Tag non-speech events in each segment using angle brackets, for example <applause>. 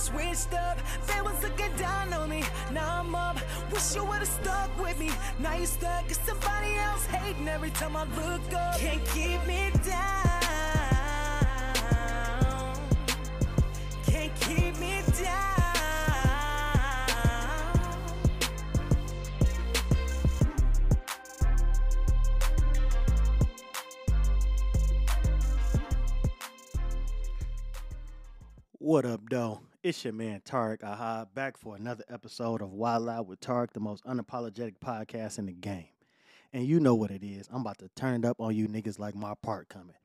Switched up, they was looking down on me. Now I'm up, wish you would've stuck with me. Now you stuck, cause somebody else hating every time I look up. Can't keep me down. Can't keep me down. What up, though? It's your man Tarek Aha back for another episode of Wild Out with Tarek, the most unapologetic podcast in the game. And you know what it is. I'm about to turn it up on you niggas like my part coming.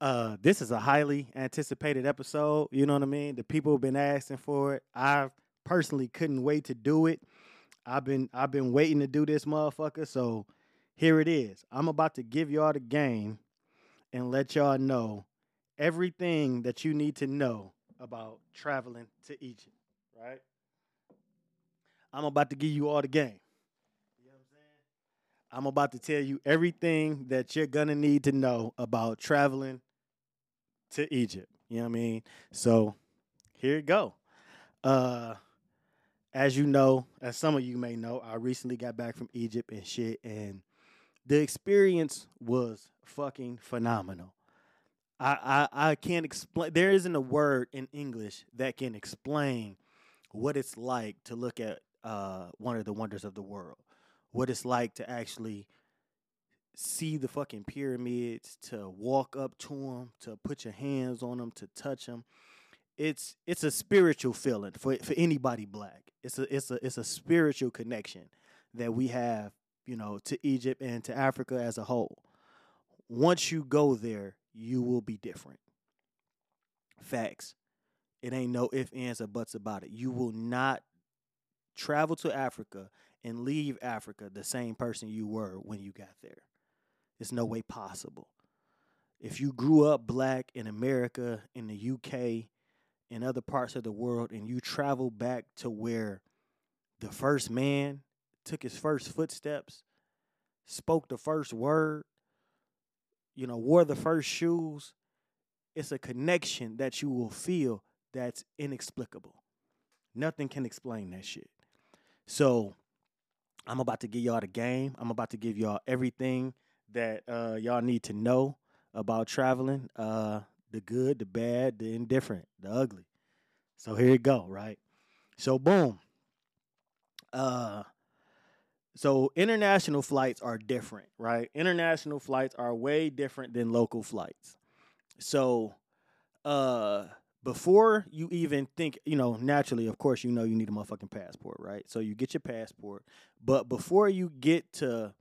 Uh, this is a highly anticipated episode. You know what I mean? The people have been asking for it. I personally couldn't wait to do it. I've been I've been waiting to do this motherfucker. So here it is. I'm about to give y'all the game and let y'all know everything that you need to know about traveling to Egypt, right? I'm about to give you all the game. You know I'm? I'm about to tell you everything that you're gonna need to know about traveling to Egypt. You know what I mean? So here you go. Uh as you know, as some of you may know, I recently got back from Egypt and shit, and the experience was fucking phenomenal. I, I, I can't explain. There isn't a word in English that can explain what it's like to look at uh, one of the wonders of the world. What it's like to actually see the fucking pyramids, to walk up to them, to put your hands on them, to touch them. It's it's a spiritual feeling for for anybody black. It's a it's a it's a spiritual connection that we have, you know, to Egypt and to Africa as a whole. Once you go there, you will be different. Facts. It ain't no ifs, ands, or buts about it. You will not travel to Africa and leave Africa the same person you were when you got there. It's no way possible. If you grew up black in America, in the UK, in other parts of the world, and you travel back to where the first man took his first footsteps, spoke the first word, you know, wore the first shoes, it's a connection that you will feel that's inexplicable. Nothing can explain that shit. So I'm about to give y'all the game. I'm about to give y'all everything that uh, y'all need to know about traveling. Uh, the good, the bad, the indifferent, the ugly. So here you go, right? So boom. Uh so international flights are different, right? International flights are way different than local flights. So uh before you even think, you know, naturally, of course, you know you need a motherfucking passport, right? So you get your passport, but before you get to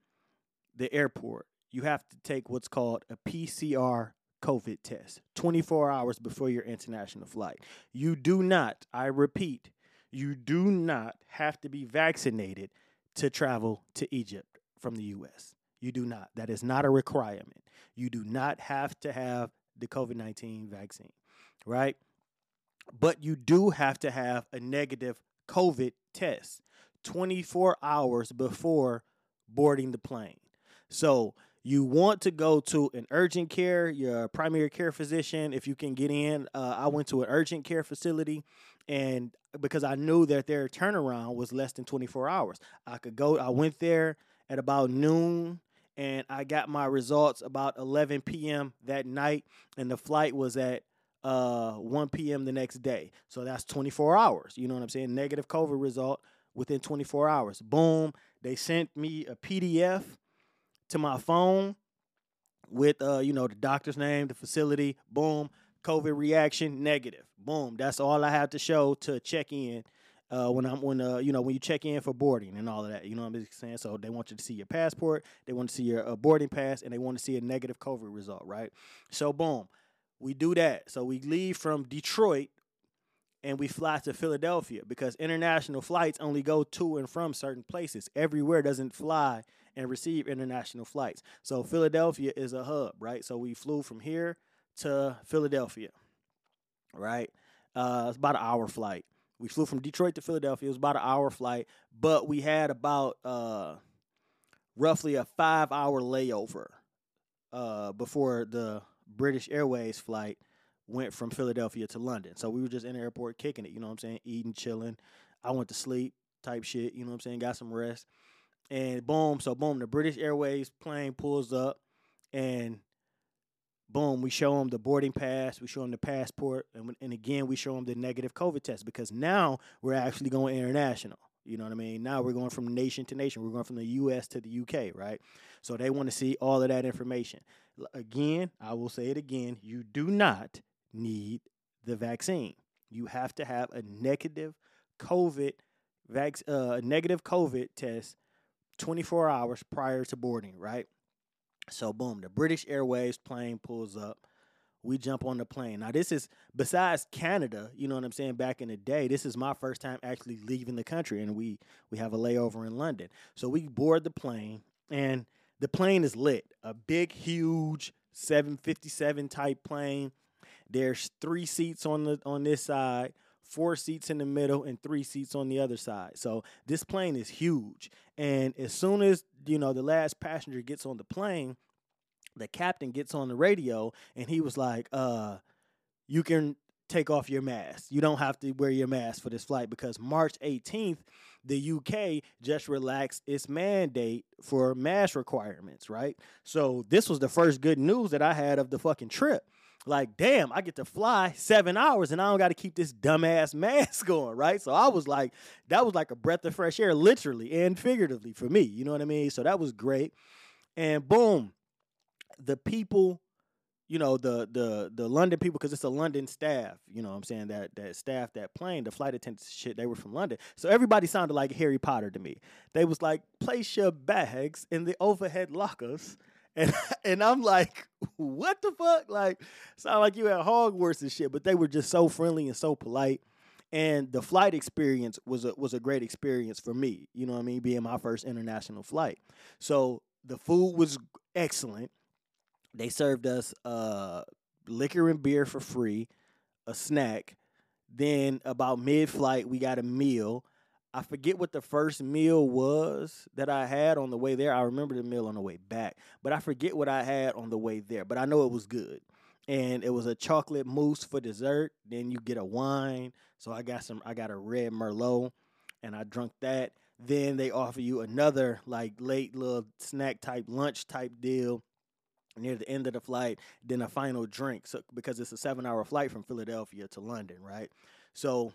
the airport, you have to take what's called a PCR COVID test 24 hours before your international flight. You do not, I repeat, you do not have to be vaccinated to travel to Egypt from the US. You do not. That is not a requirement. You do not have to have the COVID 19 vaccine, right? But you do have to have a negative COVID test 24 hours before boarding the plane. So you want to go to an urgent care, your primary care physician, if you can get in. Uh, I went to an urgent care facility, and because I knew that their turnaround was less than 24 hours, I could go. I went there at about noon, and I got my results about 11 p.m. that night, and the flight was at uh 1 p.m. the next day. So that's 24 hours. You know what I'm saying? Negative COVID result within 24 hours. Boom. They sent me a PDF to my phone with uh, you know, the doctor's name, the facility, boom, COVID reaction, negative. Boom. That's all I have to show to check in. Uh, when I'm when uh you know when you check in for boarding and all of that, you know what I'm saying. So they want you to see your passport, they want to see your uh, boarding pass, and they want to see a negative COVID result, right? So boom, we do that. So we leave from Detroit and we fly to Philadelphia because international flights only go to and from certain places. Everywhere doesn't fly and receive international flights. So Philadelphia is a hub, right? So we flew from here to Philadelphia, right? Uh, it's about an hour flight. We flew from Detroit to Philadelphia. It was about an hour flight, but we had about uh, roughly a five hour layover uh, before the British Airways flight went from Philadelphia to London. So we were just in the airport kicking it, you know what I'm saying, eating, chilling. I went to sleep type shit, you know what I'm saying, got some rest. And boom, so boom, the British Airways plane pulls up and boom, we show them the boarding pass, we show them the passport, and, and again, we show them the negative COVID test because now we're actually going international. You know what I mean? Now we're going from nation to nation. We're going from the US to the UK, right? So they want to see all of that information. Again, I will say it again you do not need the vaccine. You have to have a negative COVID vac- uh, negative COVID test 24 hours prior to boarding, right? So boom, the British Airways plane pulls up. We jump on the plane. Now this is besides Canada, you know what I'm saying, back in the day, this is my first time actually leaving the country and we we have a layover in London. So we board the plane and the plane is lit. A big huge 757 type plane. There's three seats on the on this side, four seats in the middle and three seats on the other side. So this plane is huge. And as soon as, you know, the last passenger gets on the plane, the captain gets on the radio and he was like, uh, you can take off your mask. You don't have to wear your mask for this flight because March 18th, the UK just relaxed its mandate for mask requirements, right? So this was the first good news that I had of the fucking trip like, damn, I get to fly seven hours and I don't got to keep this dumbass <laughs> mask on, right? So I was like, that was like a breath of fresh air, literally and figuratively for me. You know what I mean? So that was great. And boom, the people, you know, the the the London people, because it's a London staff, you know what I'm saying, that that staff, that plane, the flight attendants shit, they were from London. So everybody sounded like Harry Potter to me. They was like, place your bags in the overhead lockers and <laughs> and I'm like, what the fuck? Like, sound like you at Hogwarts and shit. But they were just so friendly and so polite. And the flight experience was a was a great experience for me. You know what I mean? Being my first international flight. So the food was excellent. They served us uh, liquor and beer for free, a snack. Then about mid flight, we got a meal I forget what the first meal was that I had on the way there. I remember the meal on the way back, but I forget what I had on the way there. But I know it was good. And it was a chocolate mousse for dessert. Then you get a wine. So I got some I got a red merlot and I drunk that. Then they offer you another like late little snack type lunch type deal near the end of the flight, then a final drink. So because it's a 7-hour flight from Philadelphia to London, right? So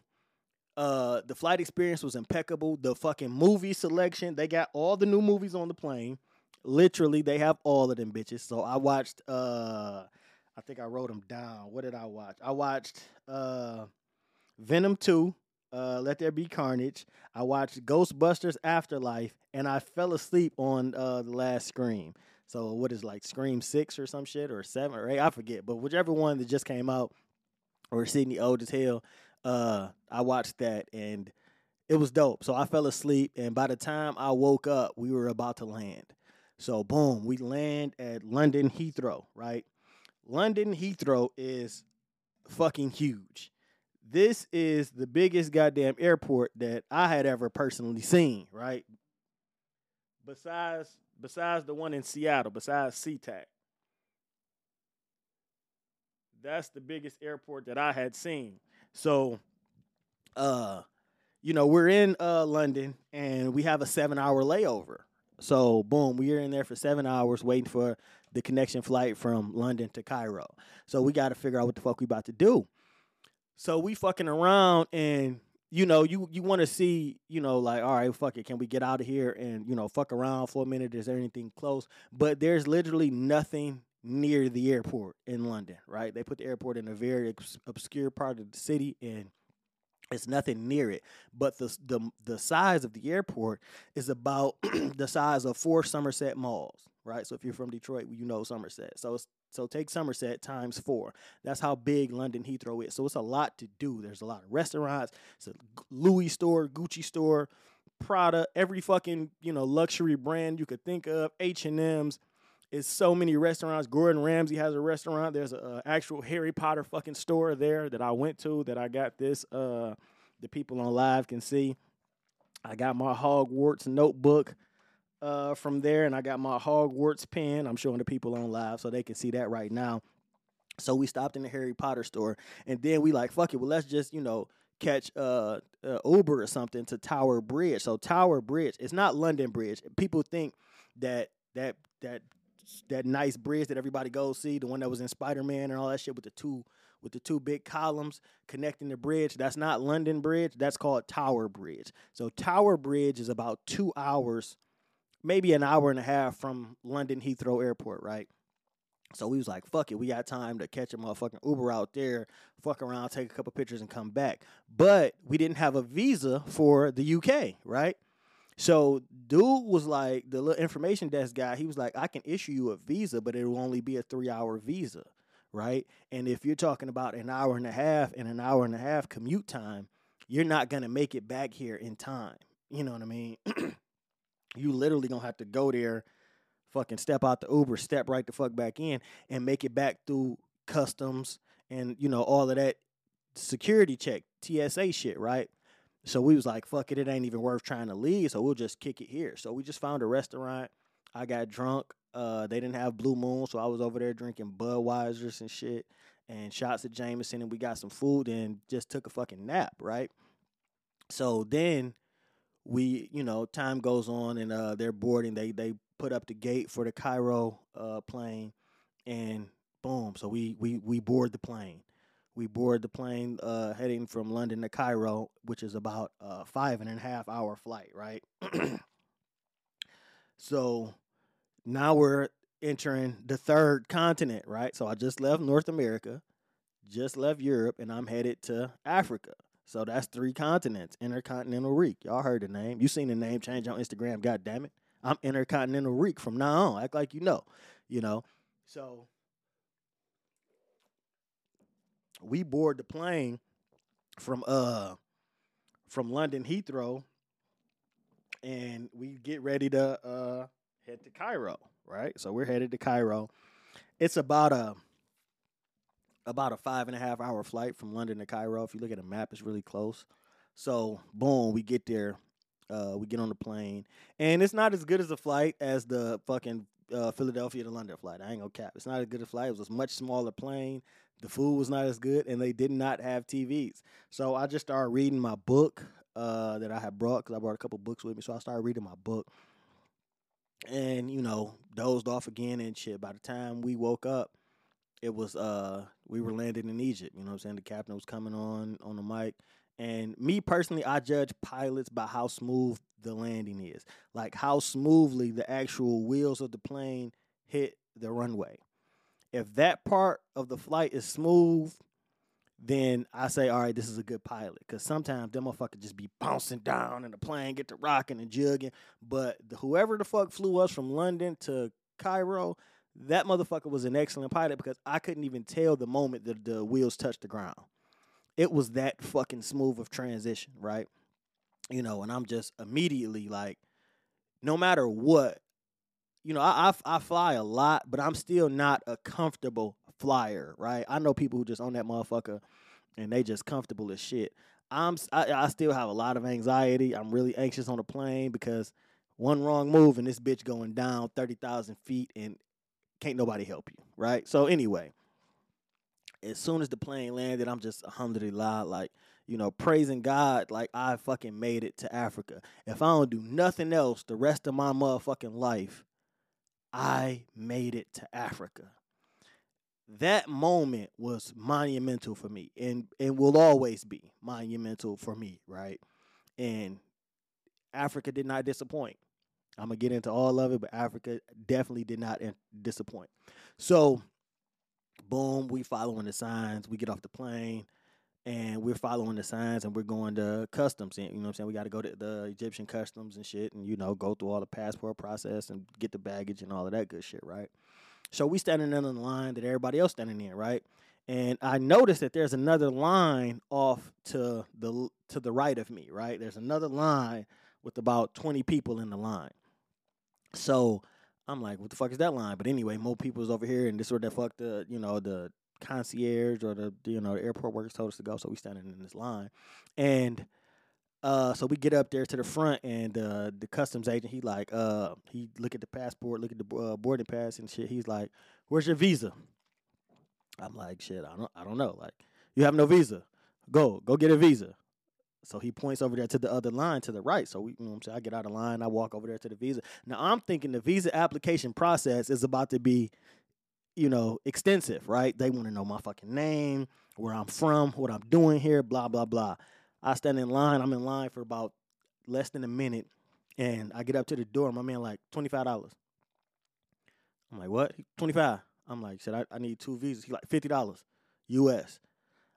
uh, the flight experience was impeccable. The fucking movie selection, they got all the new movies on the plane. Literally, they have all of them bitches. So I watched. Uh, I think I wrote them down. What did I watch? I watched uh, Venom Two. Uh, Let There Be Carnage. I watched Ghostbusters Afterlife, and I fell asleep on uh, the last Scream. So what is like Scream six or some shit or seven or eight? I forget, but whichever one that just came out, or Sidney old as hell uh, I watched that and it was dope. So I fell asleep, and by the time I woke up, we were about to land. So boom, we land at London Heathrow, right? London Heathrow is fucking huge. This is the biggest goddamn airport that I had ever personally seen, right? Besides besides the one in Seattle, besides SeaTac. That's the biggest airport that I had seen. So, uh, you know, we're in uh, London and we have a seven hour layover. So, boom, we are in there for seven hours waiting for the connection flight from London to Cairo. So, we got to figure out what the fuck we about to do. So, we fucking around and you know, you you want to see, you know, like, all right, fuck it, can we get out of here and you know, fuck around for a minute? Is there anything close? But there's literally nothing near the airport in London, right? They put the airport in a very obscure part of the city and it's nothing near it. But the the the size of the airport is about <clears throat> the size of four Somerset malls, right? So if you're from Detroit, you know Somerset. So so take Somerset times four. That's how big London Heathrow is. So it's a lot to do. There's a lot of restaurants. It's a Louis store, Gucci store, Prada, every fucking you know luxury brand you could think of, H and M's it's so many restaurants. Gordon Ramsay has a restaurant. There's a, a, actual Harry Potter fucking store there that I went to that I got this. Uh, the people on live can see. I got my Hogwarts notebook uh, from there, and I got my Hogwarts pen. I'm showing the people on live so they can see that right now. So we stopped in the Harry Potter store, and then we like, fuck it, well let's just you know catch uh, uh, Uber or something to Tower Bridge. So Tower Bridge, it's not London Bridge. People think that that that that nice bridge that everybody goes see, the one that was in Spider Man and all that shit with the two with the two big columns connecting the bridge. That's not London Bridge. That's called Tower Bridge. So Tower Bridge is about two hours, maybe an hour and a half from London Heathrow Airport, right? So we was like, fuck it, we got time to catch a motherfucking Uber out there, fuck around, take a couple pictures, and come back. But we didn't have a visa for the UK, right? So dude was like, the little information desk guy, he was like, I can issue you a visa, but it will only be a three hour visa, right? And if you're talking about an hour and a half and an hour and a half commute time, you're not gonna make it back here in time. You know what I mean? <clears throat> you literally gonna have to go there fucking step out the Uber, step right the fuck back in, and make it back through customs and you know all of that security check, TSA shit, right? So we was like, fuck it, it ain't even worth trying to leave, so we'll just kick it here. So we just found a restaurant. I got drunk. Uh, they didn't have Blue Moon, so I was over there drinking Budweisers and shit, and shots of Jameson, and we got some food and just took a fucking nap, right? So then we, you know, time goes on and uh, they're boarding. They they put up the gate for the Cairo uh, plane, and boom. So we we we board the plane. We board the plane uh, heading from London to Cairo, which is about a five and a half hour flight, right? <clears throat> so now we're entering the third continent, right? So I just left North America, just left Europe, and I'm headed to Africa. So that's three continents, intercontinental reek. Y'all heard the name. You seen the name change on Instagram, god damn it. I'm intercontinental reek from now on. Act like you know, you know. So we board the plane from uh from London Heathrow, and we get ready to uh head to Cairo. Right, so we're headed to Cairo. It's about a about a five and a half hour flight from London to Cairo. If you look at a map, it's really close. So boom, we get there. Uh, we get on the plane, and it's not as good as a flight as the fucking uh, Philadelphia to London flight. I ain't gonna cap. It's not as good a flight. It was a much smaller plane. The food was not as good, and they did not have TVs. So I just started reading my book uh, that I had brought because I brought a couple books with me. So I started reading my book, and you know, dozed off again and shit. By the time we woke up, it was uh we were landing in Egypt. You know what I'm saying? The captain was coming on on the mic. And me personally, I judge pilots by how smooth the landing is. Like how smoothly the actual wheels of the plane hit the runway. If that part of the flight is smooth, then I say, all right, this is a good pilot. Because sometimes them motherfuckers just be bouncing down and the plane get to rocking and jugging. But the, whoever the fuck flew us from London to Cairo, that motherfucker was an excellent pilot because I couldn't even tell the moment that the wheels touched the ground. It was that fucking smooth of transition, right? You know, and I'm just immediately like, no matter what, you know, I, I, I fly a lot, but I'm still not a comfortable flyer, right? I know people who just own that motherfucker and they just comfortable as shit. I'm I, I still have a lot of anxiety. I'm really anxious on the plane because one wrong move and this bitch going down thirty thousand feet and can't nobody help you, right? So anyway, as soon as the plane landed, I'm just alhamdulillah, like, you know, praising God, like I fucking made it to Africa. If I don't do nothing else the rest of my motherfucking life, I made it to Africa. That moment was monumental for me and, and will always be monumental for me, right? And Africa did not disappoint. I'm gonna get into all of it, but Africa definitely did not disappoint. So boom, we following the signs. We get off the plane and we're following the signs and we're going to customs. And, you know what I'm saying? We got to go to the Egyptian customs and shit and, you know, go through all the passport process and get the baggage and all of that good shit, right? So we standing in the line that everybody else standing in, right? And I noticed that there's another line off to the to the right of me, right? There's another line with about 20 people in the line. So I'm like, what the fuck is that line? But anyway, more people's over here, and this or that fuck the you know the concierge or the you know the airport workers told us to go, so we standing in this line, and uh, so we get up there to the front, and uh, the customs agent he like uh he look at the passport, look at the uh, boarding pass and shit. He's like, "Where's your visa?" I'm like, shit, I don't I don't know. Like, you have no visa. Go, go get a visa. So he points over there to the other line to the right. So we, you know I'm saying? I get out of line, I walk over there to the visa. Now I'm thinking the visa application process is about to be, you know, extensive, right? They want to know my fucking name, where I'm from, what I'm doing here, blah, blah, blah. I stand in line. I'm in line for about less than a minute. And I get up to the door. My man like, $25. I'm like, what? 25 I'm like, shit, I, I need two visas. He like, $50 US.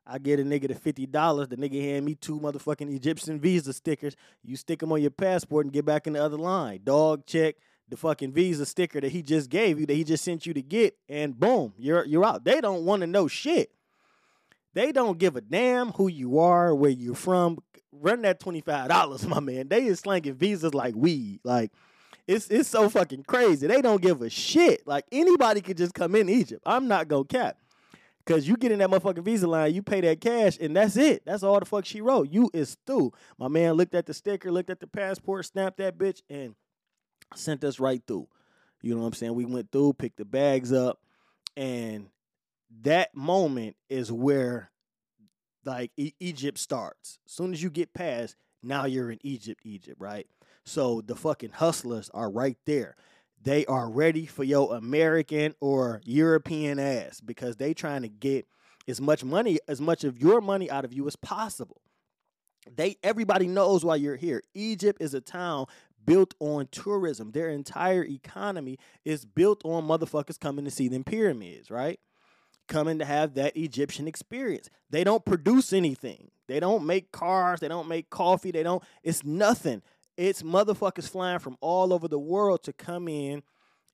I get a nigga the fifty dollars. The nigga hand me two motherfucking Egyptian visa stickers. You stick them on your passport and get back in the other line. Dog check the fucking visa sticker that he just gave you, that he just sent you to get, and boom, you're you're out. They don't want to know shit. They don't give a damn who you are, where you're from. Run that twenty five dollars, my man. They is slanging visas like weed. Like it's it's so fucking crazy. They don't give a shit. Like anybody could just come in Egypt. I'm not gonna cap. Cause you get in that motherfucking visa line, you pay that cash, and that's it. That's all the fuck she wrote. You is through. My man looked at the sticker, looked at the passport, snapped that bitch, and sent us right through. You know what I'm saying? We went through, picked the bags up, and that moment is where like e- Egypt starts. As soon as you get past, now you're in Egypt, Egypt, right? So the fucking hustlers are right there they are ready for your American or European ass because they trying to get as much money, as much of your money out of you as possible. They everybody knows why you're here. Egypt is a town built on tourism. Their entire economy is built on motherfuckers coming to see them pyramids, right? Coming to have that Egyptian experience. They don't produce anything. They don't make cars, they don't make coffee, they don't it's nothing. It's motherfuckers flying from all over the world to come in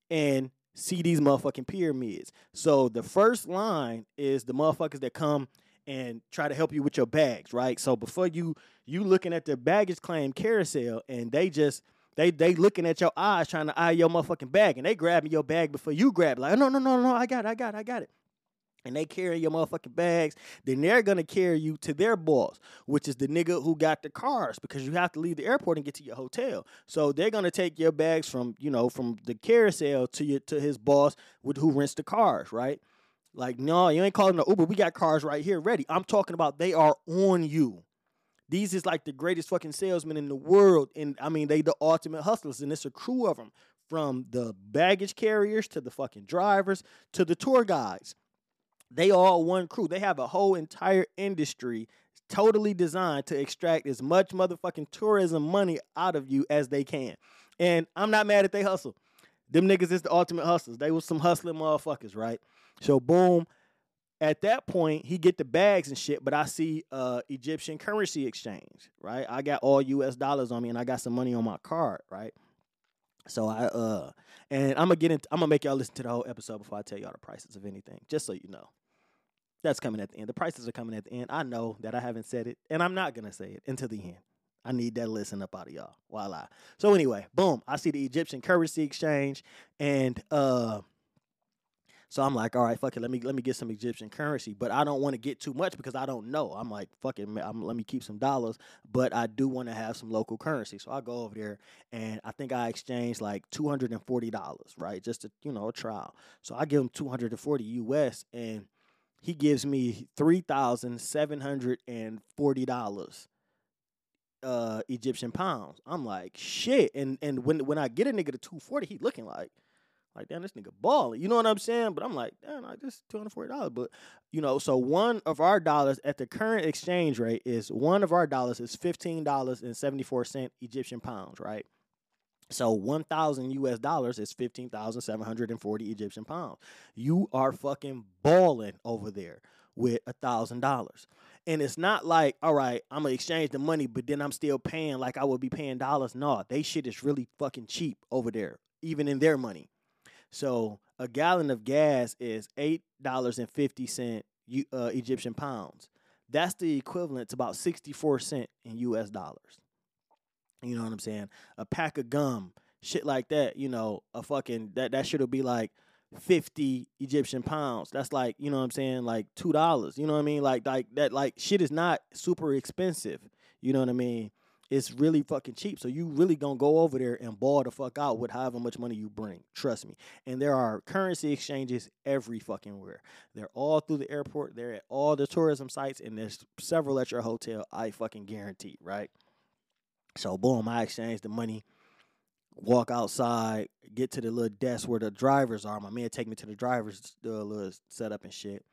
and see these motherfucking pyramids. So the first line is the motherfuckers that come and try to help you with your bags, right? So before you you looking at the baggage claim carousel and they just they they looking at your eyes trying to eye your motherfucking bag and they grabbing your bag before you grab. Like, no, no, no, no, I got it, I got it, I got it and they carry your motherfucking bags, then they're gonna carry you to their boss, which is the nigga who got the cars, because you have to leave the airport and get to your hotel. So they're gonna take your bags from you know from the carousel to your to his boss, with who rents the cars, right? Like no, you ain't calling the Uber. We got cars right here ready. I'm talking about they are on you. These is like the greatest fucking salesmen in the world, and I mean they the ultimate hustlers, and it's a crew of them, from the baggage carriers to the fucking drivers to the tour guides they all one crew. They have a whole entire industry totally designed to extract as much motherfucking tourism money out of you as they can. And I'm not mad at they hustle. Them niggas is the ultimate hustlers. They was some hustling motherfuckers, right? So boom. At that point, he get the bags and shit, but I see uh Egyptian currency exchange, right? I got all US dollars on me and I got some money on my card, right? So I uh and I'm gonna get into I'm gonna make y'all listen to the whole episode before I tell y'all the prices of anything, just so you know. That's coming at the end. The prices are coming at the end. I know that I haven't said it, and I'm not gonna say it until the end. I need that listen up out of y'all. Voila. So anyway, boom. I see the Egyptian currency exchange, and uh so I'm like, all right, fuck it. Let me let me get some Egyptian currency, but I don't want to get too much because I don't know. I'm like, fuck it, let me keep some dollars, but I do want to have some local currency. So I go over there, and I think I exchanged like two hundred and forty dollars, right, just to you know a trial. So I give him two hundred and forty US, and he gives me three thousand seven hundred and forty dollars uh Egyptian pounds. I'm like, shit. And and when when I get a nigga to 240, he looking like like, damn, this nigga balling. You know what I'm saying? But I'm like, damn, like this $240. But, you know, so one of our dollars at the current exchange rate is one of our dollars is $15.74 Egyptian pounds, right? So 1,000 US dollars is 15,740 Egyptian pounds. You are fucking balling over there with a thousand dollars. And it's not like, all right, I'm gonna exchange the money, but then I'm still paying like I would be paying dollars. No, they shit is really fucking cheap over there, even in their money. So a gallon of gas is eight dollars and fifty cent uh, Egyptian pounds. That's the equivalent to about sixty four cent in U.S. dollars. You know what I'm saying? A pack of gum, shit like that. You know, a fucking that that should be like 50 Egyptian pounds. That's like, you know what I'm saying, like $2. You know what I mean? Like like that like shit is not super expensive. You know what I mean? It's really fucking cheap. So you really gonna go over there and ball the fuck out with however much money you bring. Trust me. And there are currency exchanges every fucking where. They're all through the airport. They're at all the tourism sites, and there's several at your hotel. I fucking guarantee, right? So boom, I exchange the money. Walk outside, get to the little desk where the drivers are. My man take me to the drivers little setup and shit.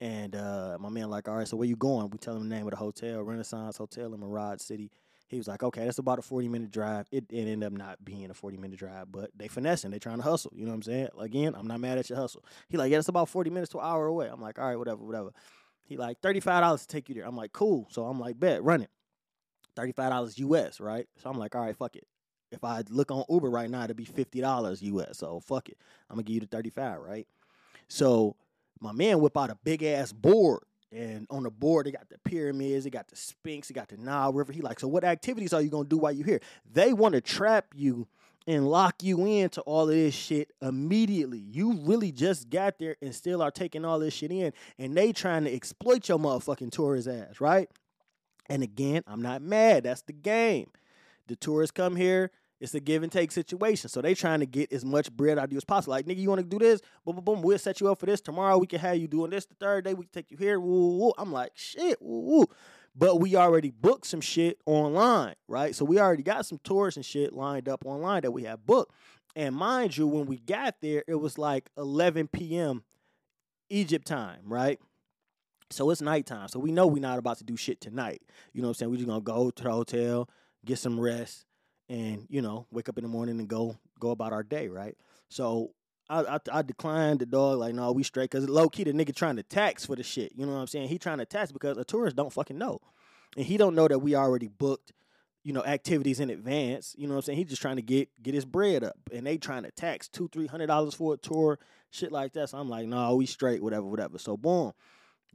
And uh, my man like, all right, so where you going? We tell him the name of the hotel, Renaissance Hotel in Mirage City. He was like, okay, that's about a 40 minute drive. It, it ended up not being a 40 minute drive, but they finessing. They trying to hustle. You know what I'm saying? Again, I'm not mad at your hustle. He like, yeah, it's about 40 minutes to an hour away. I'm like, all right, whatever, whatever. He like, $35 to take you there. I'm like, cool. So I'm like, bet, run it. $35 US, right? So I'm like, all right, fuck it. If I look on Uber right now, it'd be $50 US. So fuck it. I'm gonna give you the 35, right? So my man whip out a big ass board and on the board, they got the pyramids, they got the Sphinx, they got the Nile River. He like, so what activities are you gonna do while you're here? They want to trap you and lock you into all of this shit immediately. You really just got there and still are taking all this shit in, and they trying to exploit your motherfucking tourist ass, right? And again, I'm not mad. That's the game. The tourists come here, it's a give and take situation. So they trying to get as much bread out of you as possible. Like, nigga, you want to do this? Boom, boom, boom. We'll set you up for this. Tomorrow we can have you doing this. The third day we can take you here. Woo, woo. I'm like, shit, woo, woo. But we already booked some shit online, right? So we already got some tours and shit lined up online that we have booked. And mind you, when we got there, it was like 11 p.m. Egypt time, right? So it's nighttime. So we know we're not about to do shit tonight. You know what I'm saying? We're just gonna go to the hotel, get some rest, and you know wake up in the morning and go go about our day, right? So I I, I declined the dog like no we straight because low key the nigga trying to tax for the shit. You know what I'm saying? He trying to tax because a tourist don't fucking know, and he don't know that we already booked. You know, activities in advance. You know what I'm saying? He's just trying to get get his bread up, and they trying to tax two, three hundred dollars for a tour, shit like that. So I'm like, no, we straight, whatever, whatever. So boom,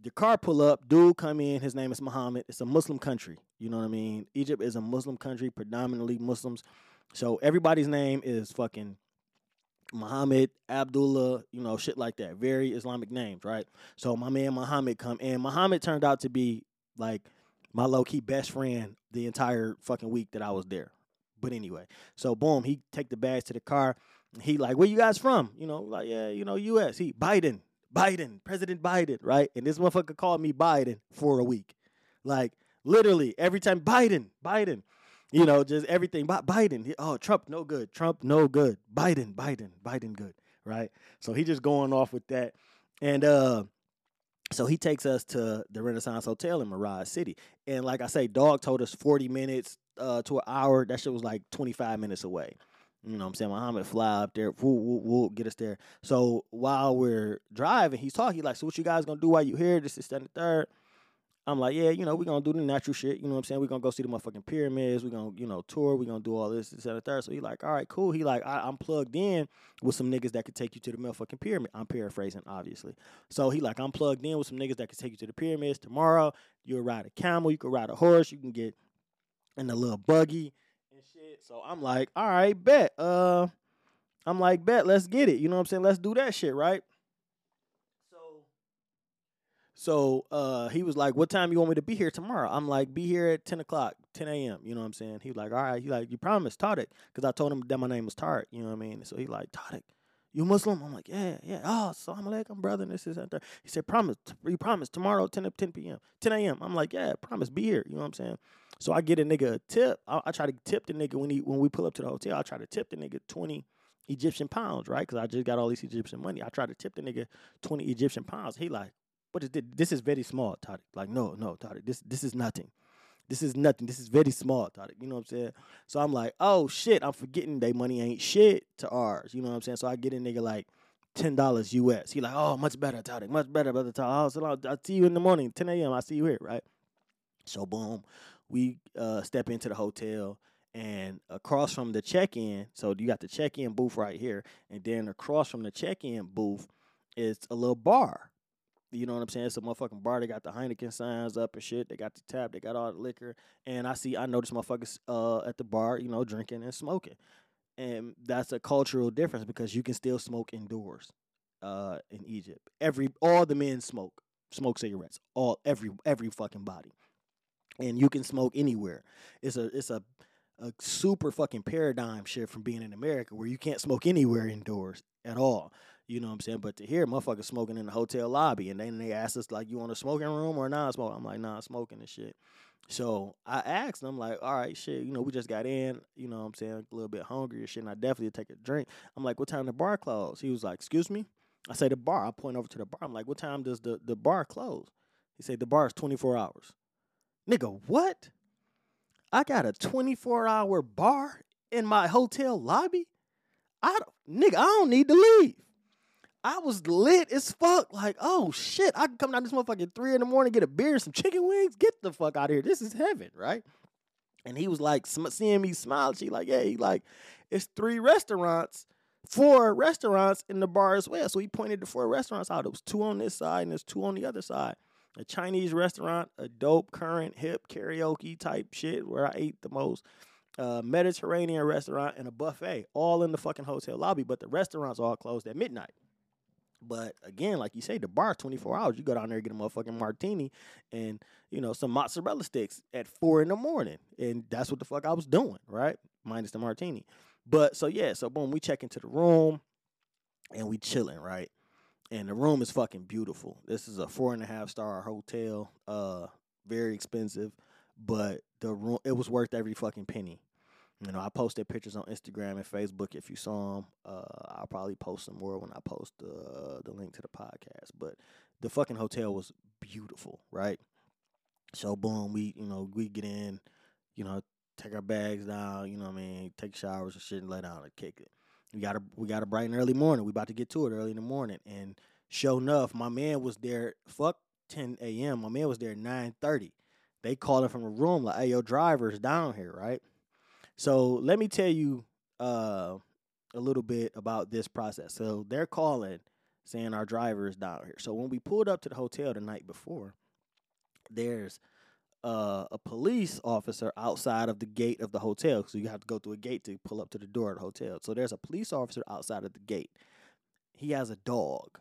the car pull up, dude come in, his name is Muhammad. It's a Muslim country. You know what I mean? Egypt is a Muslim country, predominantly Muslims. So everybody's name is fucking Muhammad, Abdullah, you know, shit like that. Very Islamic names, right? So my man Muhammad come in. Muhammad turned out to be like my low key best friend the entire fucking week that I was there. But anyway, so boom, he take the bags to the car. He like, where you guys from? You know, like yeah, you know, U.S. He Biden. Biden, President Biden, right? And this motherfucker called me Biden for a week. Like literally every time Biden, Biden, you know, just everything. Biden, oh, Trump, no good. Trump, no good. Biden, Biden, Biden, good, right? So he just going off with that. And uh so he takes us to the Renaissance Hotel in Mirage City. And like I say, dog told us 40 minutes uh, to an hour. That shit was like 25 minutes away. You know what I'm saying? Muhammad fly up there, woo, woo, woo, get us there. So while we're driving, he's talking like, so what you guys gonna do while you here? This is the third. I'm like, yeah, you know, we're gonna do the natural shit. You know what I'm saying? We're gonna go see the motherfucking pyramids. We're gonna, you know, tour. We're gonna do all this, this, and the third. So he like, all right, cool. He like, I, am plugged in with some niggas that could take you to the motherfucking pyramid. I'm paraphrasing, obviously. So he like, I'm plugged in with some niggas that could take you to the pyramids tomorrow. You'll ride a camel. You can ride a horse. You can get in a little buggy so I'm like, all right, bet. Uh, I'm like, bet, let's get it. You know what I'm saying? Let's do that shit, right? So, so uh, he was like, what time you want me to be here tomorrow? I'm like, be here at 10 o'clock, 10 a.m. You know what I'm saying? He was like, all right. He like, you promised Tariq, because I told him that my name was Tariq. You know what I mean? So he like, Tariq, you Muslim? I'm like, yeah, yeah. Oh, salam alaikum, brother. And this is that. He said, promise, you promise tomorrow, 10 10 p.m., 10 a.m. I'm like, yeah, promise, be here. You know what I'm saying? So I get a nigga a tip. I, I, try to tip the nigga when he when we pull up to the hotel. I try to tip the nigga twenty Egyptian pounds, right? Because I just got all these Egyptian money. I try to tip the nigga twenty Egyptian pounds. He like, is this? This is very small, Tariq. Like, no, no, Tariq. This this is nothing. This is nothing. This is very small, Tariq. You know what I'm saying? So I'm like, oh shit, I'm forgetting they money ain't shit to ours. You know what I'm saying? So I get a nigga like ten dollars US. He like, oh, much better, Tariq. Much better, brother Tariq. I'll, I'll see you in the morning, 10 a.m. I'll see you here, right? So boom, we uh, step into the hotel and across from the check-in so you got the check-in booth right here and then across from the check-in booth is a little bar you know what i'm saying? It's a motherfucking bar. They got the heineken signs up and shit. They got the tap. They got all the liquor. And i see i notice motherfuckers uh, at the bar you know drinking and smoking. And that's a cultural difference because you can still smoke indoors uh, in egypt. Every all the men smoke smoke cigarettes all every every fucking body. And you can smoke anywhere. It's a it's a a super fucking paradigm shift from being in America where you can't smoke anywhere indoors at all. You know what I'm saying? But to hear motherfuckers smoking in the hotel lobby and then they asked us like, you want a smoking room or non smoke? I'm like, nah, smoking and shit. So I asked them like, all right, shit, you know, we just got in, you know what I'm saying, a little bit hungry and shit, and I definitely take a drink. I'm like, what time the bar close? He was like, excuse me? I say the bar. I point over to the bar. I'm like, what time does the, the bar close? He said the bar is 24 hours. Nigga, what? I got a 24 hour bar in my hotel lobby? I nigga, I don't need to leave. I was lit as fuck. Like, oh shit, I can come down this motherfucker at three in the morning, get a beer some chicken wings. Get the fuck out of here. This is heaven, right? And he was like, seeing me smile. She like, yeah, he like, it's three restaurants, four restaurants in the bar as well. So he pointed the four restaurants out. It was two on this side and there's two on the other side. A Chinese restaurant, a dope, current, hip karaoke type shit where I ate the most. A Mediterranean restaurant and a buffet, all in the fucking hotel lobby, but the restaurants all closed at midnight. But again, like you say, the bar 24 hours. You go down there and get a motherfucking martini and, you know, some mozzarella sticks at four in the morning. And that's what the fuck I was doing, right? Minus the martini. But so yeah, so boom, we check into the room and we chilling, right? And the room is fucking beautiful. This is a four and a half star hotel. Uh very expensive, but the room it was worth every fucking penny. You know, I posted pictures on Instagram and Facebook. If you saw them, uh, I'll probably post some more when I post uh, the link to the podcast. But the fucking hotel was beautiful, right? So boom, we you know we get in, you know, take our bags down, you know what I mean, take showers and shit, and lay down and kick it. We got a we got a bright and early morning. We about to get to it early in the morning, and show enough, my man was there. Fuck 10 a.m. My man was there 9:30. They called him from a room like, "Hey, your driver's down here, right?" So let me tell you uh, a little bit about this process. So they're calling saying our driver is down here. So when we pulled up to the hotel the night before, there's uh, a police officer outside of the gate of the hotel. So you have to go through a gate to pull up to the door of the hotel. So there's a police officer outside of the gate. He has a dog.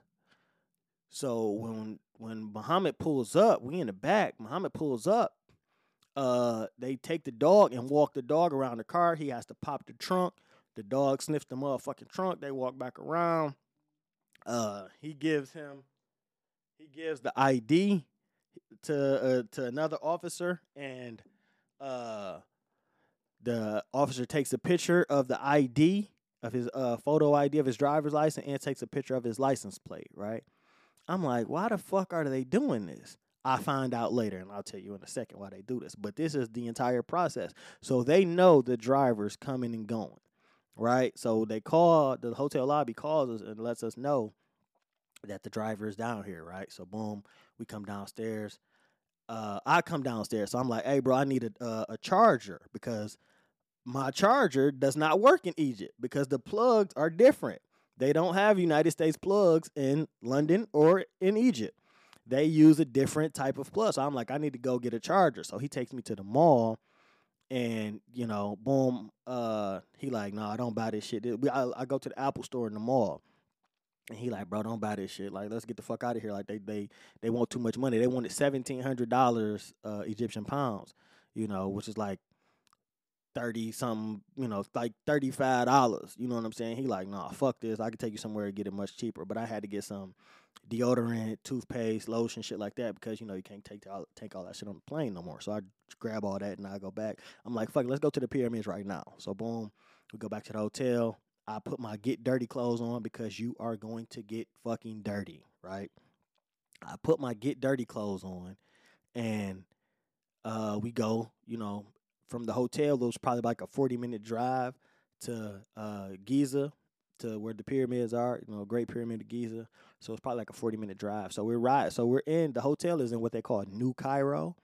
So when when Muhammad pulls up, we in the back. Muhammad pulls up uh, they take the dog and walk the dog around the car. He has to pop the trunk. The dog sniffs the motherfucking trunk. They walk back around. Uh, he gives him, he gives the ID to uh, to another officer, and uh, the officer takes a picture of the ID of his uh photo ID of his driver's license and takes a picture of his license plate. Right? I'm like, why the fuck are they doing this? I find out later, and I'll tell you in a second why they do this. But this is the entire process. So they know the drivers coming and going, right? So they call the hotel lobby calls us and lets us know that the driver is down here, right? So boom, we come downstairs. Uh, I come downstairs, so I'm like, "Hey, bro, I need a uh, a charger because my charger does not work in Egypt because the plugs are different. They don't have United States plugs in London or in Egypt." They use a different type of plus. So I'm like, I need to go get a charger. So he takes me to the mall, and you know, boom, uh, he like, no, nah, I don't buy this shit. I, I go to the Apple store in the mall. And he like, bro, don't buy this shit. Like, let's get the fuck out of here. Like, they they they want too much money. They wanted seventeen hundred dollars uh, Egyptian pounds, you know, which is like thirty something, you know, like thirty five dollars. You know what I'm saying? He like, nah, fuck this. I could take you somewhere to get it much cheaper. But I had to get some deodorant, toothpaste, lotion, shit like that because you know you can't take all, take all that shit on the plane no more. So I grab all that and I go back. I'm like, fuck, let's go to the pyramids right now. So boom, we go back to the hotel. I put my get dirty clothes on because you are going to get fucking dirty, right? I put my get dirty clothes on and uh, we go, you know, from the hotel, it was probably like a 40 minute drive to uh, Giza, to where the pyramids are, you know, Great Pyramid of Giza. So it's probably like a 40 minute drive. So we're right. So we're in the hotel is in what they call New Cairo.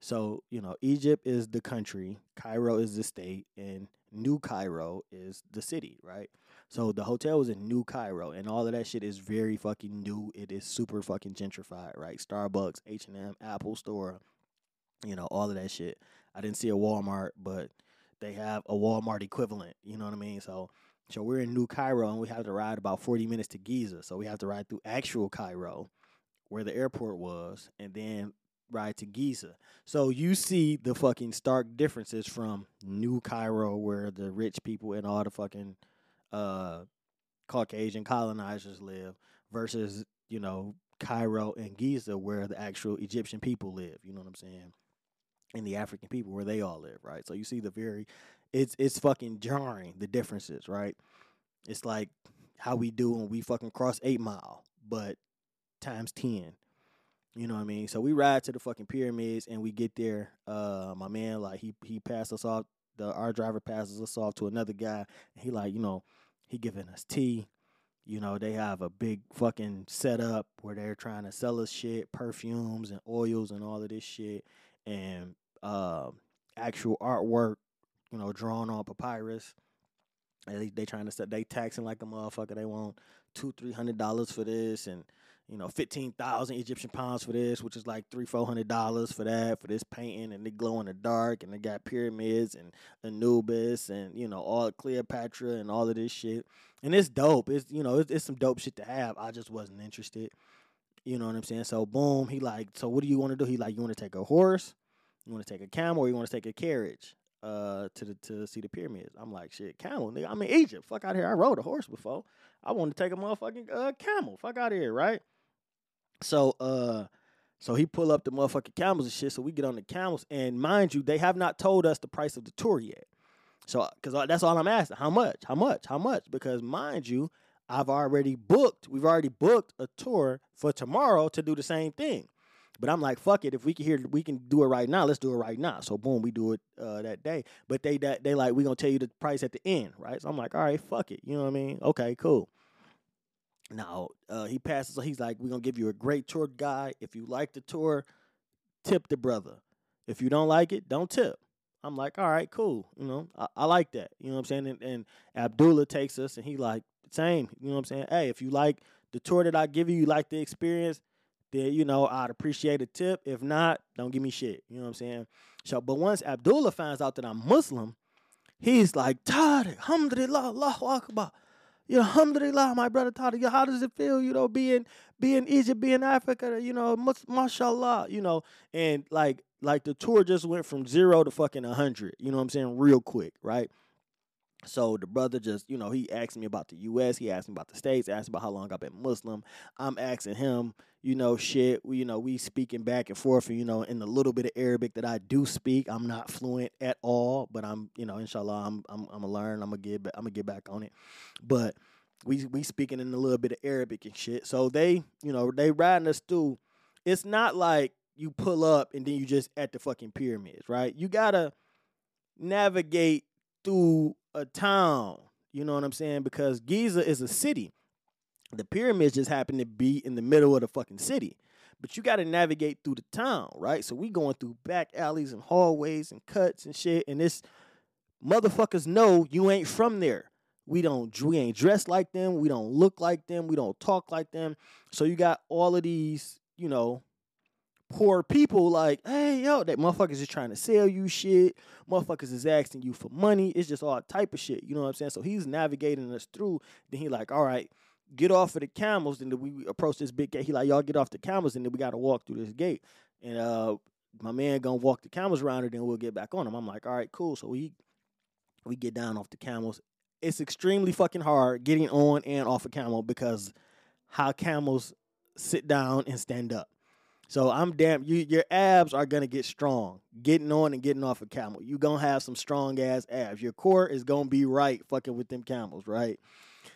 So, you know, Egypt is the country, Cairo is the state, and New Cairo is the city, right? So the hotel was in New Cairo, and all of that shit is very fucking new. It is super fucking gentrified, right? Starbucks, H and M, Apple Store, you know, all of that shit. I didn't see a Walmart, but they have a Walmart equivalent. You know what I mean? So so we're in New Cairo and we have to ride about 40 minutes to Giza. So we have to ride through actual Cairo where the airport was and then ride to Giza. So you see the fucking stark differences from New Cairo, where the rich people and all the fucking uh, Caucasian colonizers live, versus you know Cairo and Giza, where the actual Egyptian people live. You know what I'm saying? And the African people where they all live, right? So you see the very, it's it's fucking jarring the differences, right? It's like how we do when we fucking cross Eight Mile, but times ten. You know what I mean? So we ride to the fucking pyramids and we get there. Uh, my man, like he he passed us off. The our driver passes us off to another guy. And he like, you know, he giving us tea. You know, they have a big fucking setup where they're trying to sell us shit, perfumes and oils and all of this shit, and uh, actual artwork. You know, drawn on papyrus. They they trying to set they taxing like a motherfucker. They want two three hundred dollars for this and you know, fifteen thousand Egyptian pounds for this, which is like three, four hundred dollars for that, for this painting, and they glow in the dark, and they got pyramids and Anubis, and you know, all Cleopatra and all of this shit, and it's dope. It's you know, it's, it's some dope shit to have. I just wasn't interested. You know what I'm saying? So boom, he like, so what do you want to do? He like, you want to take a horse, you want to take a camel, or you want to take a carriage? Uh, to the to see the pyramids. I'm like, shit, camel, nigga. I'm in Egypt. Fuck out here. I rode a horse before. I want to take a motherfucking uh camel. Fuck out here, right? So uh so he pull up the motherfucking camels and shit. So we get on the camels, and mind you, they have not told us the price of the tour yet. So because that's all I'm asking, how much, how much, how much? Because mind you, I've already booked. We've already booked a tour for tomorrow to do the same thing. But I'm like, fuck it. If we can hear, we can do it right now. Let's do it right now. So boom, we do it uh, that day. But they that they like, we gonna tell you the price at the end, right? So I'm like, all right, fuck it. You know what I mean? Okay, cool. Now uh, he passes. So He's like, "We're gonna give you a great tour guide. If you like the tour, tip the brother. If you don't like it, don't tip." I'm like, "All right, cool. You know, I, I like that. You know what I'm saying?" And, and, Abdullah takes us, and he like, "Same. You know what I'm saying? Hey, if you like the tour that I give you, you like the experience, then you know I'd appreciate a tip. If not, don't give me shit. You know what I'm saying?" So, but once Abdullah finds out that I'm Muslim, he's like, "Tariq, alhamdulillah, Allahu Akbar." you know, alhamdulillah, my brother Tariq, how does it feel, you know, being being Egypt, being Africa, you know, mashallah, you know, and like like the tour just went from zero to fucking a hundred, you know what I'm saying, real quick, right? So the brother just, you know, he asked me about the U.S. He asked me about the states. Asked about how long I've been Muslim. I'm asking him, you know, shit. We, you know, we speaking back and forth, you know, in the little bit of Arabic that I do speak, I'm not fluent at all, but I'm, you know, inshallah, I'm, I'm, I'm gonna learn. I'm gonna get, I'm gonna get back on it. But we, we speaking in a little bit of Arabic and shit. So they, you know, they riding us through. It's not like you pull up and then you just at the fucking pyramids, right? You gotta navigate through a town. You know what I'm saying? Because Giza is a city. The pyramids just happen to be in the middle of the fucking city. But you got to navigate through the town, right? So we going through back alleys and hallways and cuts and shit. And this motherfuckers know you ain't from there. We don't we ain't dressed like them. We don't look like them. We don't talk like them. So you got all of these, you know, poor people like, hey, yo, that motherfuckers is trying to sell you shit. Motherfuckers is asking you for money. It's just all type of shit. You know what I'm saying? So he's navigating us through. Then he like, all right, get off of the camels. Then we approach this big gate. He like, y'all get off the camels, and then we got to walk through this gate. And uh, my man gonna walk the camels around, and then we'll get back on him. I'm like, all right, cool. So we we get down off the camels. It's extremely fucking hard getting on and off a camel because how camels sit down and stand up. So I'm damn you your abs are gonna get strong. Getting on and getting off a camel. You gonna have some strong ass abs. Your core is gonna be right fucking with them camels, right?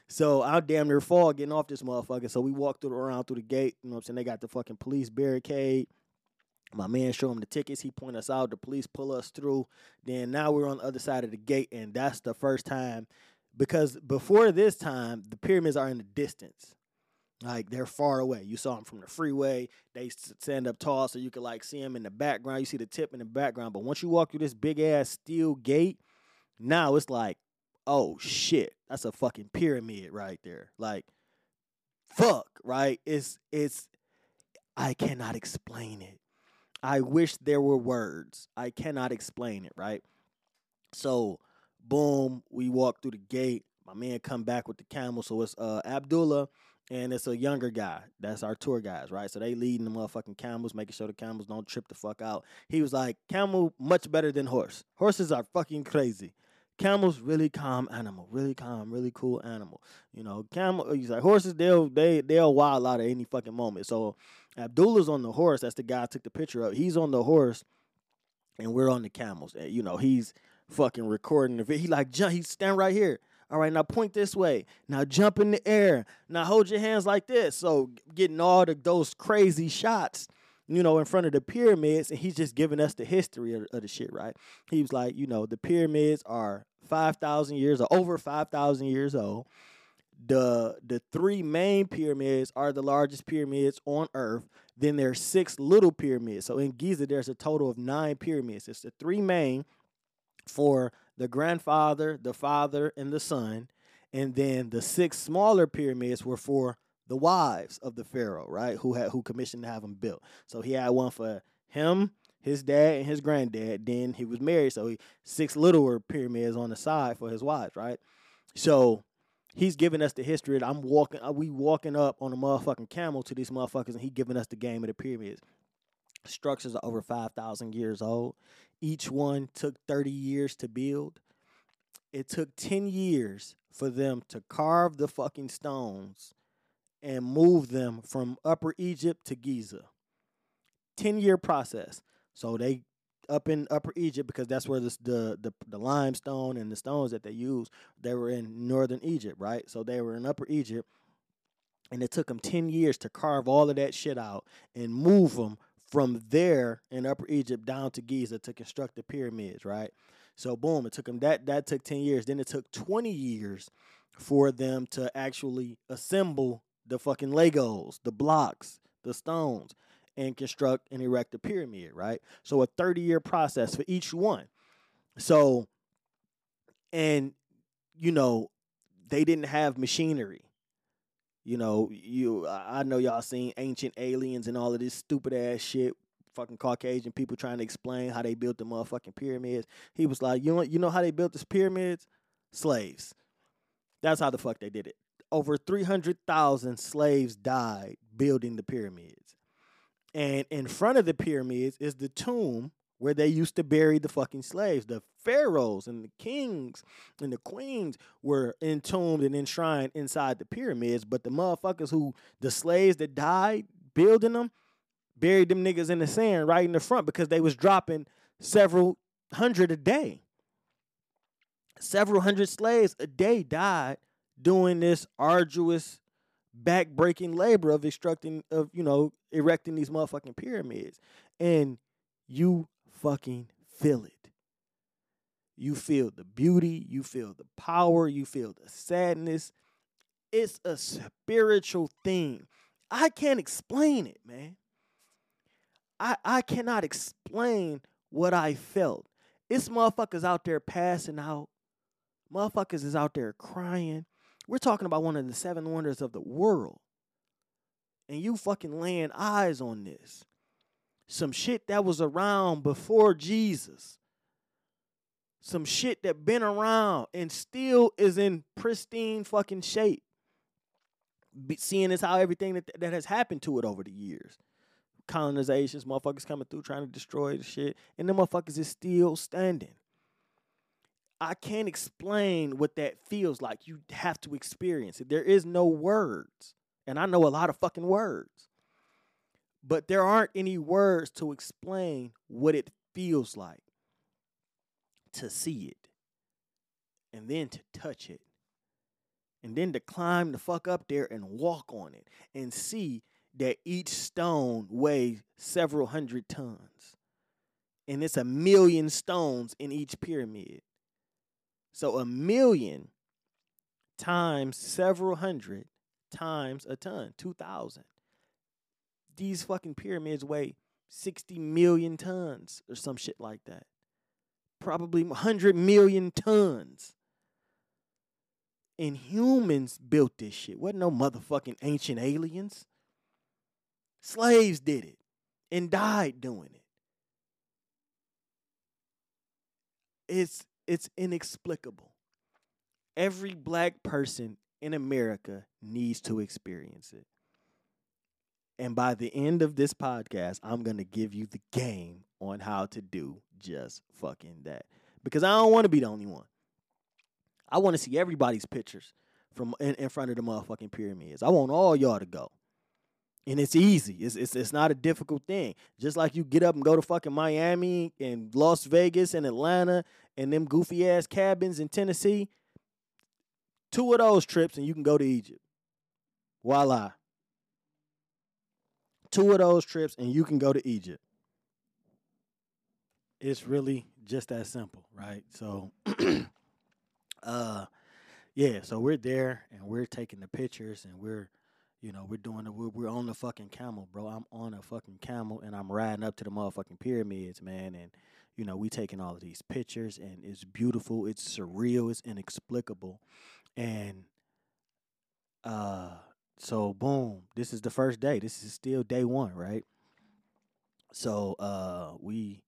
So I damn near fall getting off this motherfucker. So we walked through around through the gate. You know what I'm saying? They got the fucking police barricade. My man show him the tickets. He point us out. The police pull us through. Then now we're on the other side of the gate, and that's the first time because before this time the pyramids are in the distance. Like they're far away. You saw them from the freeway. They stand up tall so you can like see them in the background. You see the tip in the background. But once you walk through this big ass steel gate, now it's like, oh shit, that's a fucking pyramid right there. Like, fuck, right? It's it's I cannot explain it. I wish there were words. I cannot explain it, right? So, boom, we walk through the gate. My man come back with the camel. So it's uh Abdullah and it's a younger guy. That's our tour guys, right? So they leading the motherfucking camels, making sure the camels don't trip the fuck out. He was like, camel much better than horse. Horses are fucking crazy. Camels really calm animal, really calm, really cool animal. You know, camel. He's like horses. They'll they they'll wild out at any fucking moment. So Abdullah's on the horse. That's the guy I took the picture of. He's on the horse, and we're on the camels. And, you know, he's fucking recording the video. He like jump. He's stand right here. All right, now point this way. Now jump in the air. Now hold your hands like this. So getting all the those crazy shots, you know, in front of the pyramids, and he's just giving us the history of, of the shit, right? He was like, you know, the pyramids are five thousand years or over five thousand years old. The the three main pyramids are the largest pyramids on Earth. Then there's six little pyramids. So in Giza, there's a total of nine pyramids. It's the three main for the grandfather, the father, and the son. And then the six smaller pyramids were for the wives of the pharaoh, right? Who had who commissioned to have them built. So he had one for him, his dad, and his granddad. Then he was married, so he six littler pyramids on the side for his wives, right? So he's giving us the history. I'm walking, uh, we walking up on a motherfucking camel to these motherfuckers, and he giving us the game of the pyramids. Structures are over five thousand years old. Each one took 30 years to build. It took 10 years for them to carve the fucking stones and move them from Upper Egypt to Giza. 10 year process. So they up in Upper Egypt because that's where this, the, the the limestone and the stones that they use they were in northern Egypt, right? So they were in Upper Egypt, and it took them ten years to carve all of that shit out and move them from there in Upper Egypt down to Giza to construct the pyramids, right? So boom, it took them that that took 10 years. Then it took 20 years for them to actually assemble the fucking Legos, the blocks, the stones, and construct and erect the pyramid, right? So a 30 year process for each one. So, and you know, they didn't have machinery. You know, you I know y'all seen ancient aliens and all of this stupid ass shit. Fucking Caucasian people trying to explain how they built the motherfucking pyramids. He was like, you know, you know how they built the pyramids? Slaves. That's how the fuck they did it. Over three hundred thousand slaves died building the pyramids, and in front of the pyramids is the tomb where they used to bury the fucking slaves. The pharaohs and the kings and the queens were entombed and enshrined inside the pyramids, but the motherfuckers who, the slaves that died building them, buried them niggas in the sand right in the front because they was dropping several hundred a day. Several hundred slaves a day died doing this arduous back-breaking labor of extracting of you know erecting these motherfucking pyramids and you fucking feel it. You feel the beauty, you feel the power, you feel the sadness. It's a spiritual thing. I can't explain it, man. I, I cannot explain what I felt. It's motherfuckers out there passing out. Motherfuckers is out there crying. We're talking about one of the seven wonders of the world. And you fucking laying eyes on this some shit that was around before Jesus. Some shit that been around and still is in pristine fucking shape. Be, seeing as how everything that, that has happened to it over the years. Colonizations, motherfuckers coming through trying to destroy the shit, and the motherfuckers is still standing. I can't explain what that feels like. You have to experience it. There is no words. And I know a lot of fucking words but there aren't any words to explain what it feels like to see it and then to touch it and then to climb the fuck up there and walk on it and see that each stone weighs several hundred tons and it's a million stones in each pyramid. So a million times several hundred times a ton 2000 these fucking pyramids weigh 60 million tons or some shit like that. Probably 100 million tons. And humans built this shit. Wasn't no motherfucking ancient aliens. Slaves did it and died doing it. It's it's inexplicable. Every black person in America needs to experience it. And by the end of this podcast, I'm going to give you the game on how to do just fucking that. Because I don't want to be the only one. I want to see everybody's pictures from in, in front of the motherfucking pyramids. I want all y'all to go. And it's easy. It's, it's it's not a difficult thing. Just like you get up and go to fucking Miami and Las Vegas and Atlanta and them goofy ass cabins in Tennessee. Two of those trips and you can go to Egypt. Voila. Two of those trips and you can go to Egypt. It's really just that simple, right? So <clears throat> uh yeah, so we're there and we're taking the pictures and we're you know, we're doing the we're, on the fucking camel, bro. I'm on a fucking camel and I'm riding up to the motherfucking pyramids, man, and you know, we taking all of these pictures and it's beautiful, it's surreal, it's inexplicable. And uh so boom, this is the first day. This is still day 1, right? So uh we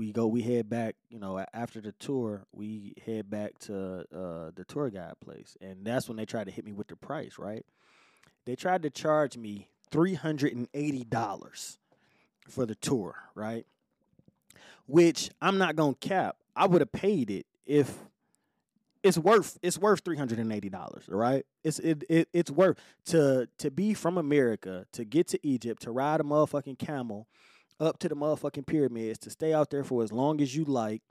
we go we head back you know after the tour we head back to uh, the tour guide place and that's when they tried to hit me with the price right they tried to charge me $380 for the tour right which i'm not gonna cap i would have paid it if it's worth it's worth $380 right it's it, it it's worth to to be from america to get to egypt to ride a motherfucking camel up to the motherfucking pyramids to stay out there for as long as you like,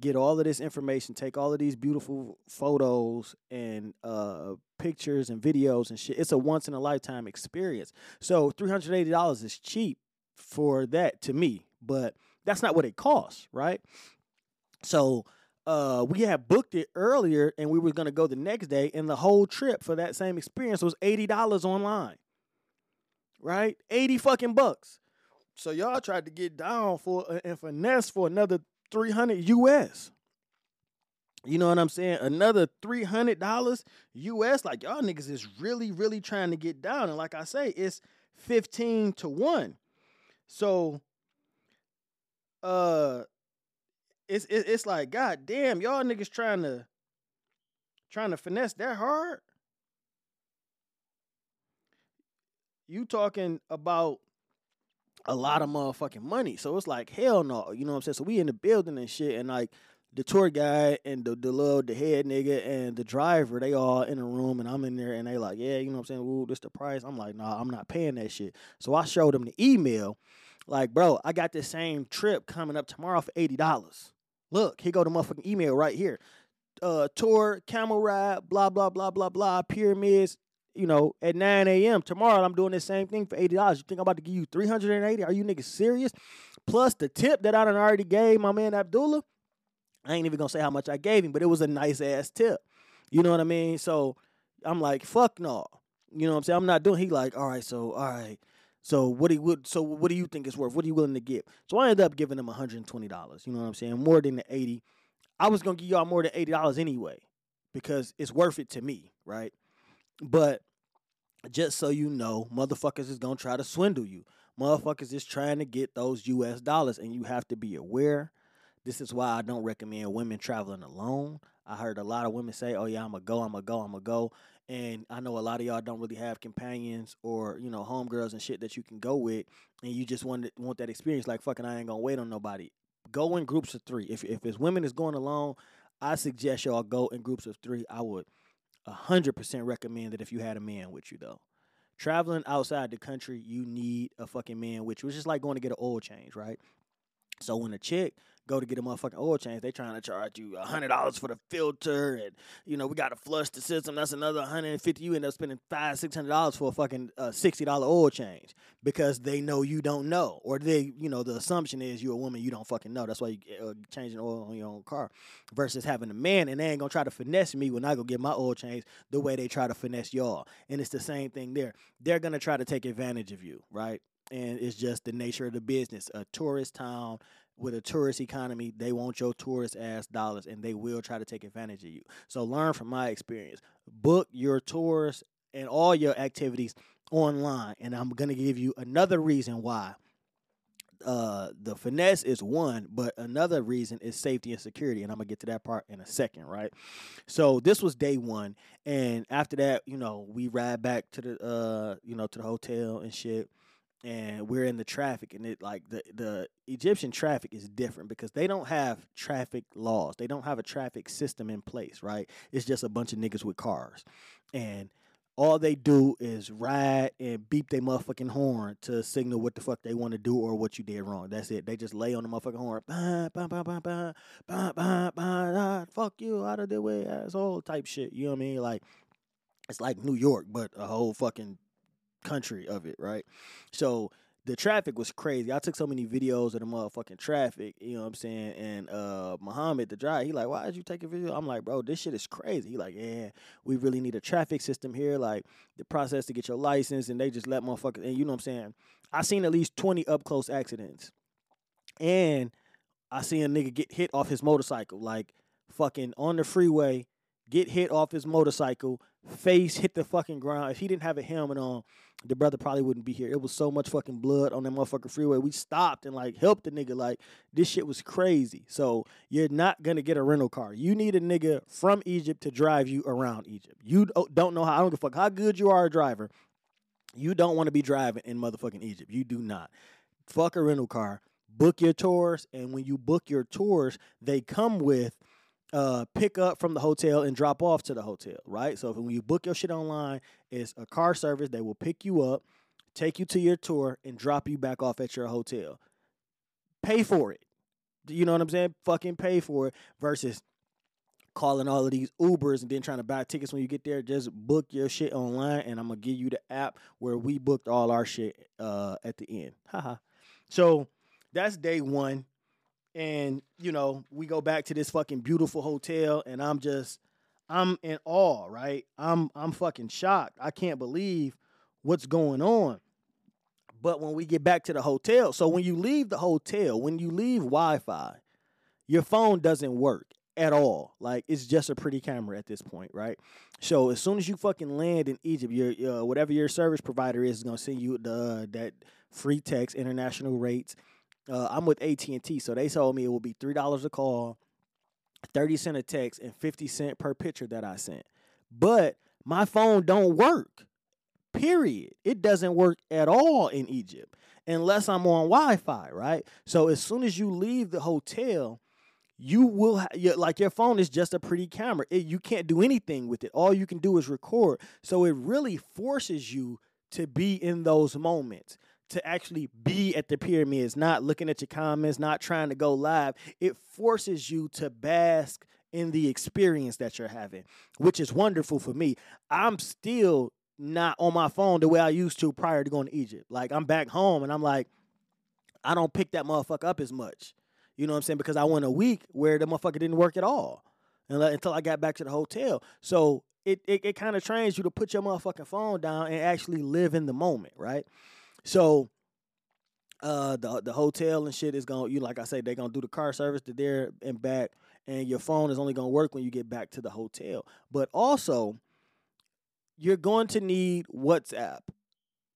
get all of this information, take all of these beautiful photos and uh, pictures and videos and shit. It's a once in a lifetime experience. So $380 is cheap for that to me, but that's not what it costs, right? So uh, we had booked it earlier and we were going to go the next day, and the whole trip for that same experience was $80 online, right? 80 fucking bucks. So y'all tried to get down for uh, and finesse for another 300 US. You know what I'm saying? Another $300 US. Like y'all niggas is really, really trying to get down. And like I say, it's 15 to 1. So, uh, it's it's like god damn y'all niggas trying to trying to finesse that hard you talking about a lot of motherfucking money. So it's like hell no, you know what I'm saying? So we in the building and shit, and like the tour guy and the the little the head nigga and the driver, they all in the room, and I'm in there, and they like, yeah, you know what I'm saying? Ooh, this the price. I'm like, nah, I'm not paying that shit. So I showed them the email, like, bro, I got the same trip coming up tomorrow for eighty dollars. Look, here go the motherfucking email right here. Uh, tour, camel ride, blah blah blah blah blah, pyramids, you know, at 9 a.m. Tomorrow I'm doing the same thing for $80. You think I'm about to give you 380 Are you niggas serious? Plus the tip that I done already gave my man Abdullah. I ain't even gonna say how much I gave him, but it was a nice ass tip. You know what I mean? So I'm like, fuck no. You know what I'm saying? I'm not doing. He like, all right, so all right. So what do you so what do you think it's worth? What are you willing to give? So I ended up giving him $120. You know what I'm saying? More than the 80. I was gonna give y'all more than $80 anyway, because it's worth it to me, right? But just so you know, motherfuckers is gonna try to swindle you. Motherfuckers is trying to get those US dollars, and you have to be aware. This is why I don't recommend women traveling alone. I heard a lot of women say, Oh yeah, I'm gonna go, I'm gonna go, I'm gonna go. And I know a lot of y'all don't really have companions or, you know, homegirls and shit that you can go with and you just want want that experience like fucking I ain't gonna wait on nobody. Go in groups of three. If if it's women is going alone, I suggest y'all go in groups of three. I would 100% recommend that if you had a man with you, though. Traveling outside the country, you need a fucking man with you. It's just like going to get an oil change, right? So when a chick go to get a motherfucking oil change, they trying to charge you hundred dollars for the filter, and you know we got to flush the system. That's another hundred and fifty. You end up spending five, six hundred dollars for a fucking uh, sixty dollar oil change because they know you don't know, or they, you know, the assumption is you're a woman, you don't fucking know. That's why you uh, changing oil on your own car, versus having a man and they ain't gonna try to finesse me when I go get my oil change the way they try to finesse y'all. And it's the same thing there. They're gonna try to take advantage of you, right? and it's just the nature of the business. A tourist town, with a tourist economy, they want your tourist ass dollars and they will try to take advantage of you. So learn from my experience. Book your tours and all your activities online. And I'm going to give you another reason why uh, the finesse is one, but another reason is safety and security, and I'm gonna get to that part in a second, right? So this was day one, and after that, you know, we ride back to the uh, you know, to the hotel and shit, and we're in the traffic, and it like the the Egyptian traffic is different because they don't have traffic laws, they don't have a traffic system in place, right? It's just a bunch of niggas with cars, and all they do is ride and beep their motherfucking horn to signal what the fuck they want to do or what you did wrong. That's it. They just lay on the motherfucking horn. Bah, bah, bah, bah, bah, bah, bah, bah, fuck you out of the way, asshole type shit. You know what I mean? Like it's like New York, but a whole fucking country of it, right? So the traffic was crazy. I took so many videos of the motherfucking traffic, you know what I'm saying? And uh Muhammad, the driver, he like, why did you take a video? I'm like, bro, this shit is crazy. He like, yeah, we really need a traffic system here, like the process to get your license, and they just let motherfuckers and you know what I'm saying? I seen at least 20 up close accidents. And I see a nigga get hit off his motorcycle, like fucking on the freeway, get hit off his motorcycle, face hit the fucking ground. If he didn't have a helmet on, the brother probably wouldn't be here. It was so much fucking blood on that motherfucking freeway. We stopped and like helped the nigga. Like this shit was crazy. So you're not gonna get a rental car. You need a nigga from Egypt to drive you around Egypt. You oh, don't know how. I don't give a fuck how good you are a driver. You don't want to be driving in motherfucking Egypt. You do not. Fuck a rental car. Book your tours, and when you book your tours, they come with uh, pick up from the hotel and drop off to the hotel, right? So when you book your shit online, it's a car service. They will pick you up, take you to your tour, and drop you back off at your hotel. Pay for it. You know what I'm saying? Fucking pay for it versus calling all of these Ubers and then trying to buy tickets when you get there. Just book your shit online, and I'm gonna give you the app where we booked all our shit uh, at the end. Haha. so that's day one and you know we go back to this fucking beautiful hotel and i'm just i'm in awe right? I'm i'm fucking shocked. I can't believe what's going on. But when we get back to the hotel so when you leave the hotel when you leave wi-fi your phone doesn't work at all. Like it's just a pretty camera at this point right? So as soon as you fucking land in egypt your uh, whatever your service provider is, is going to send you the that free text international rates uh, I'm with AT and T, so they told me it will be three dollars a call, thirty cent a text, and fifty cent per picture that I sent. But my phone don't work. Period. It doesn't work at all in Egypt unless I'm on Wi-Fi, right? So as soon as you leave the hotel, you will ha- like your phone is just a pretty camera. It, you can't do anything with it. All you can do is record. So it really forces you to be in those moments to actually be at the pyramids, not looking at your comments, not trying to go live. It forces you to bask in the experience that you're having, which is wonderful for me. I'm still not on my phone the way I used to prior to going to Egypt. Like I'm back home and I'm like, I don't pick that motherfucker up as much. You know what I'm saying? Because I went a week where the motherfucker didn't work at all until I got back to the hotel. So it, it, it kind of trains you to put your motherfucking phone down and actually live in the moment, right? So uh the the hotel and shit is gonna you like I say they're gonna do the car service to there and back and your phone is only gonna work when you get back to the hotel. But also you're going to need WhatsApp.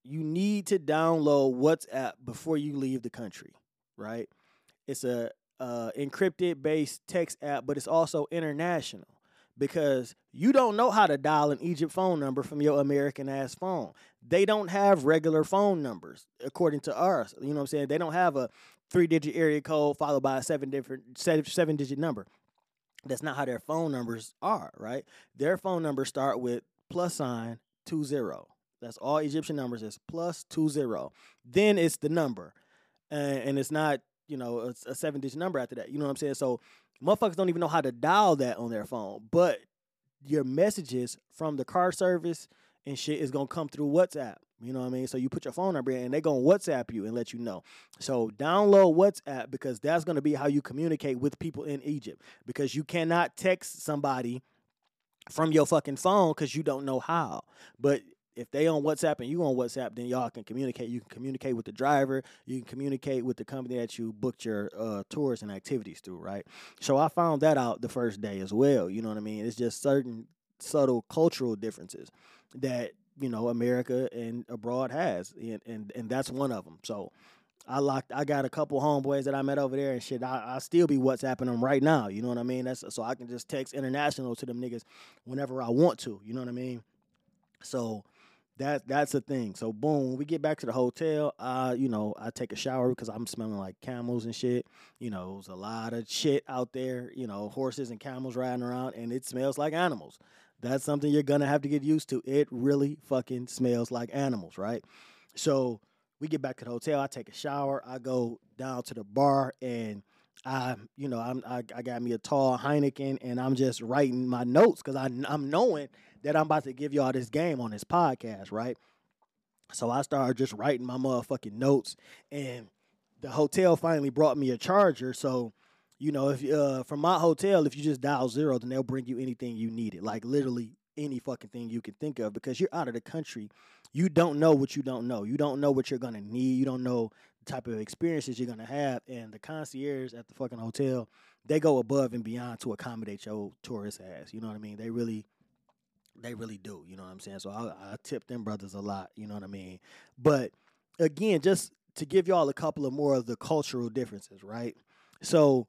You need to download WhatsApp before you leave the country, right? It's a uh, encrypted based text app, but it's also international because you don't know how to dial an Egypt phone number from your American ass phone. They don't have regular phone numbers according to ours. You know what I'm saying? They don't have a three digit area code followed by a seven different seven digit number. That's not how their phone numbers are, right? Their phone numbers start with plus sign two zero. That's all Egyptian numbers is plus two zero. Then it's the number, and, it's not you know a, a seven digit number after that. You know what I'm saying? So Motherfuckers don't even know how to dial that on their phone. But your messages from the car service and shit is gonna come through WhatsApp. You know what I mean? So you put your phone number in and they're gonna WhatsApp you and let you know. So download WhatsApp because that's gonna be how you communicate with people in Egypt. Because you cannot text somebody from your fucking phone because you don't know how. But if they on WhatsApp and you on WhatsApp, then y'all can communicate. You can communicate with the driver. You can communicate with the company that you booked your uh, tours and activities through, right? So I found that out the first day as well. You know what I mean? It's just certain subtle cultural differences that you know America and abroad has, and and, and that's one of them. So I locked. I got a couple homeboys that I met over there and shit. I, I still be WhatsApping them right now. You know what I mean? That's so I can just text international to them niggas whenever I want to. You know what I mean? So that that's the thing. So boom, when we get back to the hotel, uh, you know, I take a shower because I'm smelling like camels and shit. You know, there's a lot of shit out there. You know, horses and camels riding around, and it smells like animals. That's something you're gonna have to get used to. It really fucking smells like animals, right? So we get back to the hotel. I take a shower. I go down to the bar and. I, you know, I'm I, I got me a tall Heineken and I'm just writing my notes because I I'm knowing that I'm about to give y'all this game on this podcast, right? So I started just writing my motherfucking notes, and the hotel finally brought me a charger. So, you know, if uh, from my hotel, if you just dial zero, then they'll bring you anything you needed, like literally any fucking thing you can think of, because you're out of the country. You don't know what you don't know. You don't know what you're gonna need. You don't know the type of experiences you're gonna have. And the concierge at the fucking hotel, they go above and beyond to accommodate your tourist ass. You know what I mean? They really they really do. You know what I'm saying? So I, I tip them brothers a lot. You know what I mean? But again, just to give y'all a couple of more of the cultural differences, right? So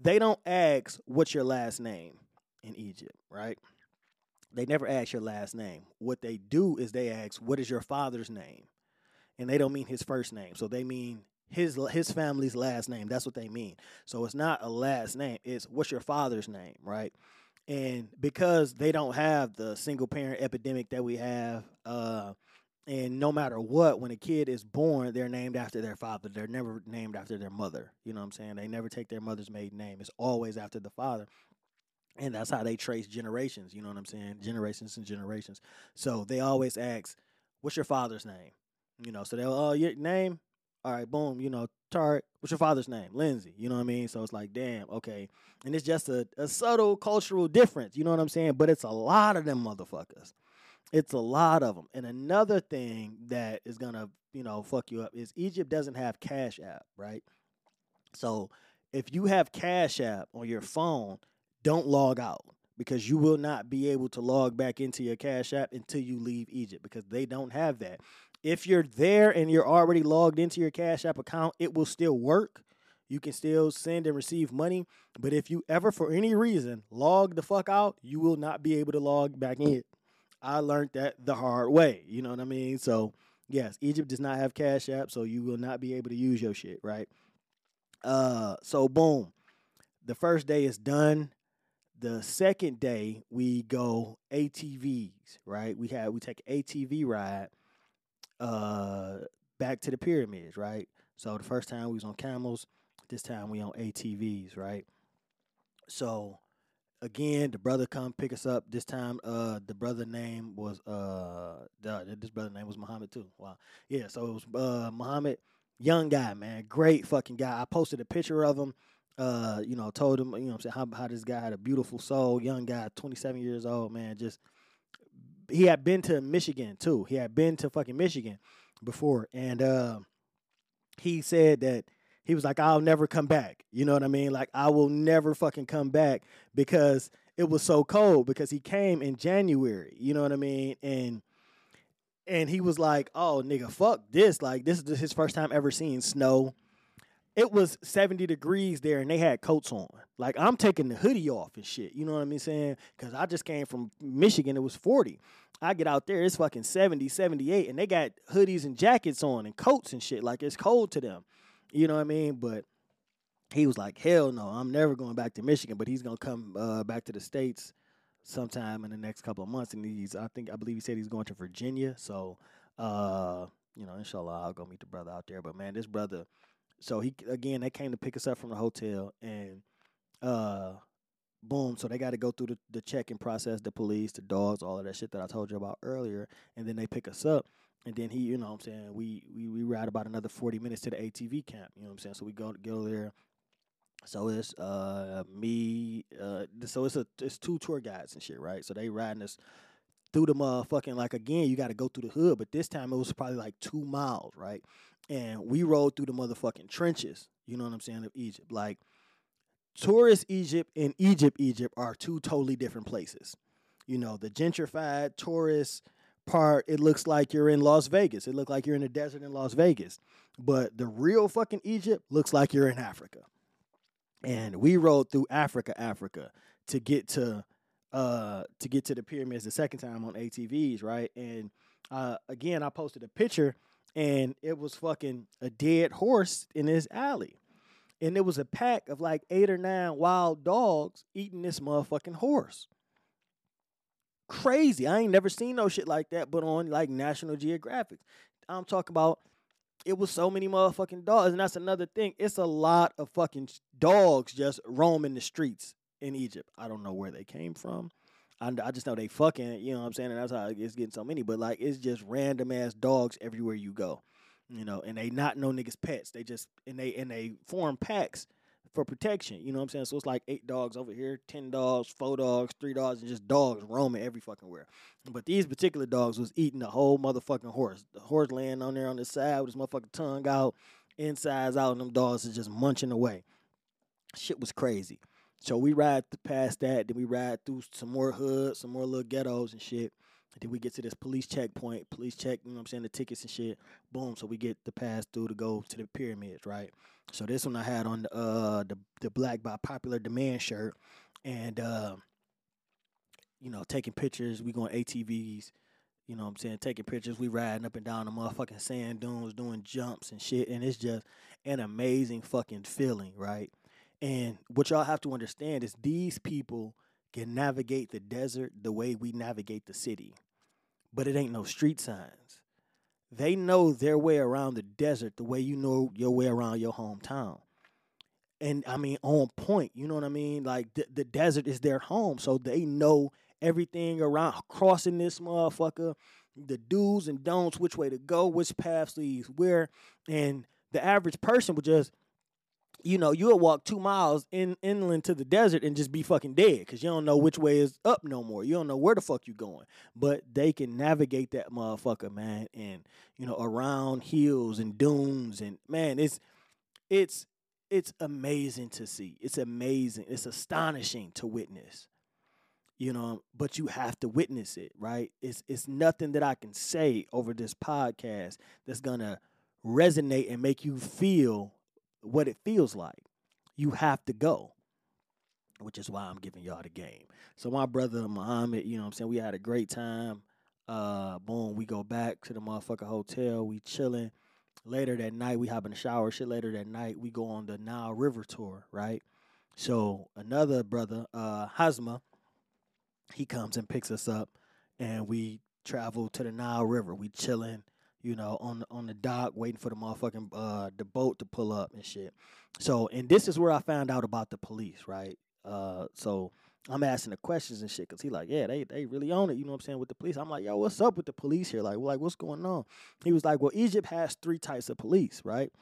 they don't ask what's your last name in Egypt, right? They never ask your last name. What they do is they ask, "What is your father's name?" And they don't mean his first name. So they mean his his family's last name. That's what they mean. So it's not a last name. It's what's your father's name, right? And because they don't have the single parent epidemic that we have, uh, and no matter what, when a kid is born, they're named after their father. They're never named after their mother. You know what I'm saying? They never take their mother's maiden name. It's always after the father. And that's how they trace generations. You know what I'm saying? Generations and generations. So they always ask, "What's your father's name?" You know, so they'll, "Oh, your name." All right, boom. You know, Tarek. What's your father's name? Lindsay. You know what I mean? So it's like, damn, okay. And it's just a, a subtle cultural difference. You know what I'm saying? But it's a lot of them motherfuckers. It's a lot of them. And another thing that is gonna, you know, fuck you up is Egypt doesn't have Cash App, right? So if you have Cash App on your phone, don't log out because you will not be able to log back into your Cash App until you leave Egypt because they don't have that. If you're there and you're already logged into your Cash App account, it will still work. You can still send and receive money. But if you ever, for any reason, log the fuck out, you will not be able to log back in. I learned that the hard way. You know what I mean? So, yes, Egypt does not have Cash App, so you will not be able to use your shit, right? Uh, so boom. The first day is done. The second day we go ATVs, right? We have we take ATV ride uh back to the pyramids, right? So the first time we was on camels, this time we on ATVs, right? So again, the brother come pick us up. This time, uh, the brother name was uh, the, this brother name was Muhammad too. Wow, yeah. So it was uh Muhammad, young guy, man, great fucking guy. I posted a picture of him. Uh, you know, told him, you know, I'm saying how how this guy had a beautiful soul, young guy, 27 years old, man, just he had been to Michigan too. He had been to fucking Michigan before, and uh, he said that he was like, "I'll never come back." You know what I mean? Like, I will never fucking come back because it was so cold. Because he came in January. You know what I mean? And and he was like, "Oh, nigga, fuck this! Like, this is his first time ever seeing snow." It was 70 degrees there and they had coats on. Like I'm taking the hoodie off and shit. You know what I mean saying? Cuz I just came from Michigan it was 40. I get out there it's fucking 70, 78 and they got hoodies and jackets on and coats and shit like it's cold to them. You know what I mean? But he was like, "Hell no, I'm never going back to Michigan, but he's going to come uh, back to the states sometime in the next couple of months and he's I think I believe he said he's going to Virginia. So uh you know, inshallah, I'll go meet the brother out there. But man, this brother so he again they came to pick us up from the hotel and uh boom so they got to go through the, the check-in process the police the dogs all of that shit that i told you about earlier and then they pick us up and then he you know what i'm saying we, we we ride about another 40 minutes to the atv camp you know what i'm saying? So we go go there. So it's uh me uh so it's a it's two tour guides and shit right? So they riding us through the motherfucking like again you got to go through the hood but this time it was probably like two miles right and we rode through the motherfucking trenches. You know what I'm saying of Egypt. Like tourist Egypt and Egypt Egypt are two totally different places. You know, the gentrified tourist part, it looks like you're in Las Vegas. It looks like you're in the desert in Las Vegas. But the real fucking Egypt looks like you're in Africa. And we rode through Africa, Africa to get to uh to get to the pyramids the second time on ATVs, right? And uh again, I posted a picture and it was fucking a dead horse in this alley. And there was a pack of like eight or nine wild dogs eating this motherfucking horse. Crazy. I ain't never seen no shit like that, but on like National Geographic. I'm talking about it was so many motherfucking dogs. And that's another thing. It's a lot of fucking dogs just roaming the streets in Egypt. I don't know where they came from. I, I just know they fucking, you know what I'm saying? And that's how it's getting so many. But like, it's just random ass dogs everywhere you go, you know. And they not no niggas pets. They just and they and they form packs for protection. You know what I'm saying? So it's like eight dogs over here, ten dogs, four dogs, three dogs, and just dogs roaming every fucking where. But these particular dogs was eating the whole motherfucking horse. The horse laying on there on the side with his motherfucking tongue out, insides out, and them dogs is just munching away. Shit was crazy. So we ride past that, then we ride through some more hoods, some more little ghettos and shit. And then we get to this police checkpoint, police check, you know what I'm saying, the tickets and shit. Boom. So we get the pass through to go to the pyramids, right? So this one I had on the uh the the black by popular demand shirt. And uh, you know, taking pictures, we going ATVs, you know what I'm saying, taking pictures, we riding up and down the motherfucking sand dunes, doing jumps and shit. And it's just an amazing fucking feeling, right? And what y'all have to understand is these people can navigate the desert the way we navigate the city, but it ain't no street signs. They know their way around the desert the way you know your way around your hometown. And I mean, on point, you know what I mean? Like the, the desert is their home, so they know everything around crossing this motherfucker, the do's and don'ts, which way to go, which paths leads where. And the average person would just you know, you'll walk two miles in inland to the desert and just be fucking dead because you don't know which way is up no more. You don't know where the fuck you going. But they can navigate that motherfucker, man, and you know, around hills and dunes and man, it's it's it's amazing to see. It's amazing. It's astonishing to witness. You know, but you have to witness it, right? It's it's nothing that I can say over this podcast that's gonna resonate and make you feel what it feels like. You have to go, which is why I'm giving y'all the game. So my brother Muhammad, you know what I'm saying, we had a great time. Uh, boom, we go back to the motherfucker hotel. We chilling. Later that night, we hop in the shower. Shit, later that night, we go on the Nile River tour, right? So another brother, uh, Hazma, he comes and picks us up, and we travel to the Nile River. We chilling you know, on on the dock waiting for the motherfucking uh the boat to pull up and shit. So, and this is where I found out about the police, right? Uh, so I'm asking the questions and shit because he like, yeah, they they really own it. You know what I'm saying with the police. I'm like, yo, what's up with the police here? Like, like what's going on? He was like, well, Egypt has three types of police, right?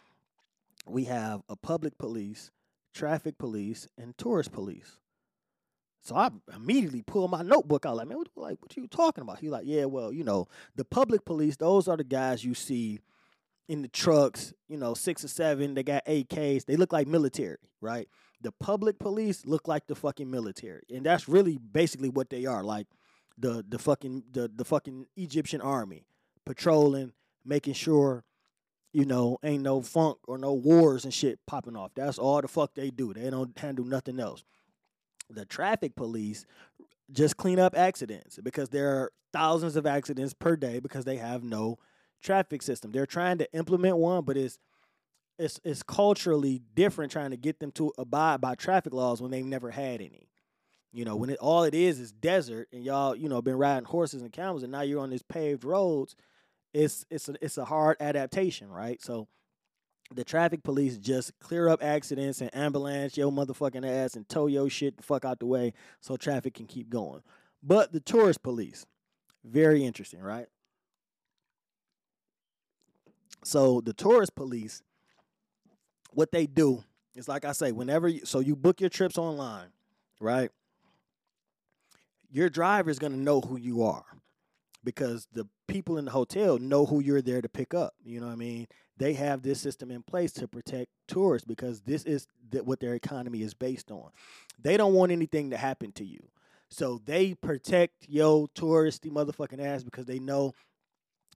We have a public police, traffic police, and tourist police. So I immediately pulled my notebook out, like, man, what, like, what are you talking about? He's like, yeah, well, you know, the public police, those are the guys you see in the trucks, you know, six or seven, they got AKs, they look like military, right? The public police look like the fucking military. And that's really basically what they are, like the the fucking the, the fucking Egyptian army patrolling, making sure you know, ain't no funk or no wars and shit popping off. That's all the fuck they do. They don't handle nothing else the traffic police just clean up accidents because there are thousands of accidents per day because they have no traffic system. They're trying to implement one, but it's it's it's culturally different trying to get them to abide by traffic laws when they've never had any. You know, when it all it is is desert and y'all, you know, been riding horses and camels and now you're on these paved roads, it's it's a, it's a hard adaptation, right? So the traffic police just clear up accidents and ambulance your motherfucking ass and tow your shit the fuck out the way so traffic can keep going. But the tourist police, very interesting, right? So the tourist police, what they do is like I say, whenever you, so you book your trips online, right? Your driver is gonna know who you are because the people in the hotel know who you're there to pick up. You know what I mean? They have this system in place to protect tourists because this is th- what their economy is based on. They don't want anything to happen to you. So they protect yo touristy motherfucking ass because they know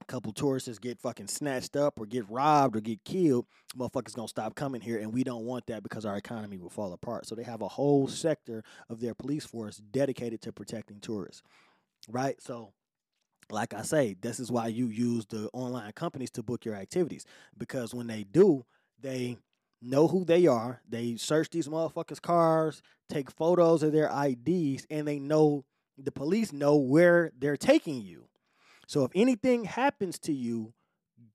a couple tourists get fucking snatched up or get robbed or get killed, motherfuckers gonna stop coming here, and we don't want that because our economy will fall apart. So they have a whole sector of their police force dedicated to protecting tourists, right? So like I say, this is why you use the online companies to book your activities because when they do, they know who they are. They search these motherfuckers' cars, take photos of their IDs, and they know the police know where they're taking you. So if anything happens to you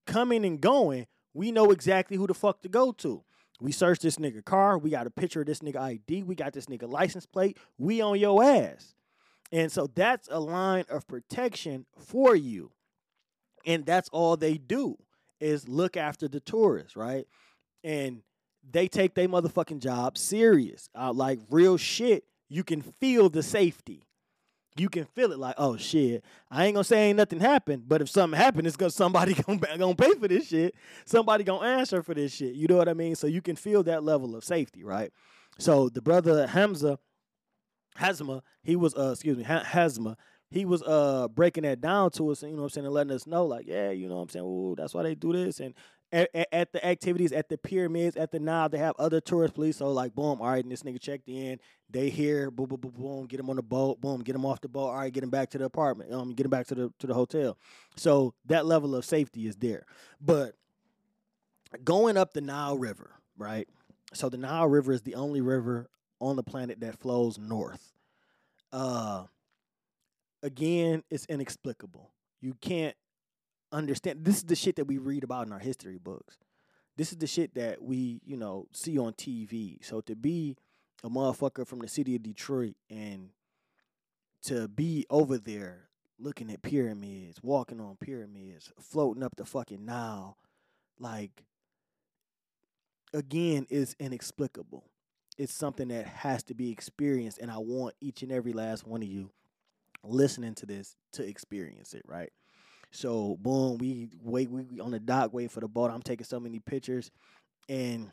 coming and going, we know exactly who the fuck to go to. We search this nigga car, we got a picture of this nigga ID, we got this nigga license plate, we on your ass. And so that's a line of protection for you. And that's all they do is look after the tourists, right? And they take their motherfucking job serious. Uh, like real shit, you can feel the safety. You can feel it like, oh shit. I ain't gonna say ain't nothing happened, but if something happened, it's <laughs> gonna somebody gonna, gonna pay for this shit. Somebody gonna answer for this shit. You know what I mean? So you can feel that level of safety, right? So the brother Hamza, Hazma, he was uh excuse me, Hazma, he was uh breaking that down to us and you know what I'm saying and letting us know like yeah you know what I'm saying ooh that's why they do this. And at, at, the activities at the pyramids at the Nile they have other tourist police so like boom all right and this nigga checked in they here boom boom boom boom get him on the boat boom get him off the boat all right get him back to the apartment um get him back to the to the hotel. So that level of safety is there. But going up the Nile River right so the Nile River is the only river on the planet that flows north uh again, it's inexplicable. You can't understand. This is the shit that we read about in our history books. This is the shit that we, you know, see on TV. So to be a motherfucker from the city of Detroit and to be over there looking at pyramids, walking on pyramids, floating up the fucking Nile, like again is inexplicable. It's something that has to be experienced and I want each and every last one of you listening to this to experience it, right? So boom, we wait, we on the dock, wait for the boat. I'm taking so many pictures, and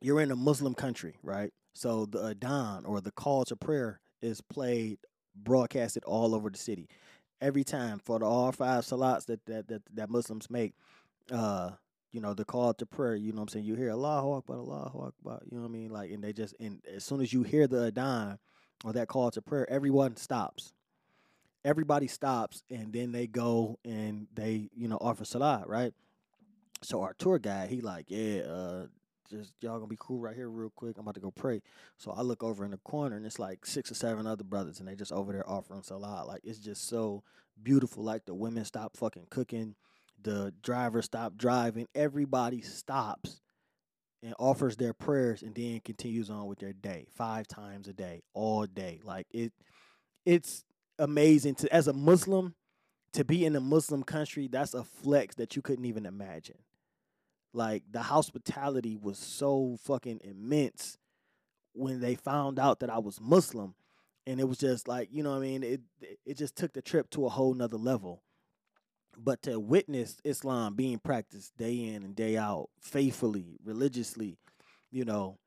you're in a Muslim country, right? So the adhan or the call to prayer is played, broadcasted all over the city. Every time for the all five salats that that that, that Muslims make, uh, you know, the call to prayer, you know what I'm saying? You hear Allahu Akbar, Allahu Akbar, you know what I mean? Like, and they just, and as soon as you hear the adhan, or that call to prayer, everyone stops. Everybody stops and then they go and they, you know, offer salah, right? So our tour guide, he like, yeah, uh, just y'all gonna be cool right here real quick. I'm about to go pray. So I look over in the corner and it's like six or seven other brothers and they just over there offering salah. Like it's just so beautiful. Like the women stop fucking cooking, the driver stop driving, everybody stops and offers their prayers and then continues on with their day five times a day all day. Like it it's amazing to as a muslim to be in a muslim country that's a flex that you couldn't even imagine. Like the hospitality was so fucking immense when they found out that i was muslim and it was just like you know what i mean? It it just took the trip to a whole nother level but to witness Islam being practiced day in and day out, faithfully, religiously, you know,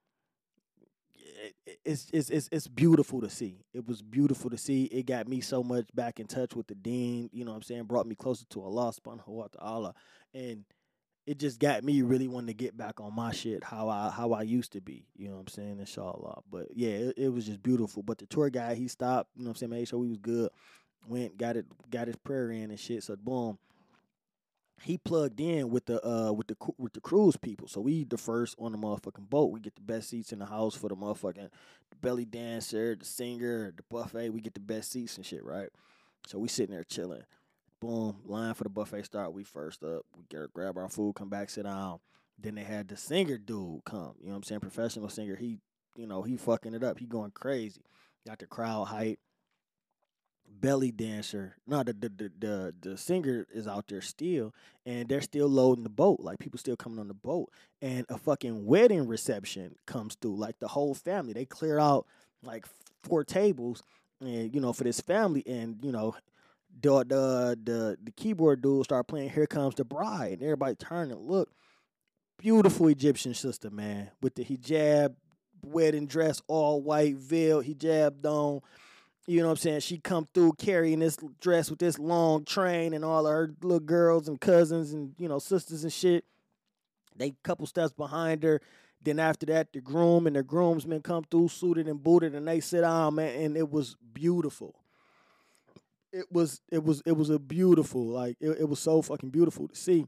it's it's it's it's beautiful to see. It was beautiful to see. It got me so much back in touch with the deen, You know what I'm saying? Brought me closer to Allah subhanahu wa ta'ala. And it just got me really wanting to get back on my shit how I how I used to be. You know what I'm saying? Inshallah. But yeah, it, it was just beautiful. But the tour guide, he stopped, you know what I'm saying, made sure we was good went got it got his prayer in and shit. So boom, he plugged in with the uh with the with the cruise people. So we the first on the motherfucking boat. We get the best seats in the house for the motherfucking belly dancer, the singer, the buffet. We get the best seats and shit, right? So we sitting there chilling. Boom, line for the buffet start. We first up. We get grab our food, come back, sit down. Then they had the singer dude come. You know what I'm saying? Professional singer. He, you know, he fucking it up. He going crazy. Got the crowd hype belly dancer. No, the, the the the the singer is out there still, and they're still loading the boat. Like people still coming on the boat, and a fucking wedding reception comes through. Like the whole family, they clear out like four tables, and you know for this family, and you know. The, the the the keyboard dude start playing "Here Comes the Bride" and everybody turn and look. Beautiful Egyptian sister, man, with the hijab, wedding dress, all white veil, hijab on, You know what I'm saying? She come through carrying this dress with this long train and all her little girls and cousins and, you know, sisters and shit. They couple steps behind her. Then after that, the groom and the groomsmen come through suited and booted and they sit down, ah, man, and it was beautiful. It was it was it was a beautiful, like it, it was so fucking beautiful to see.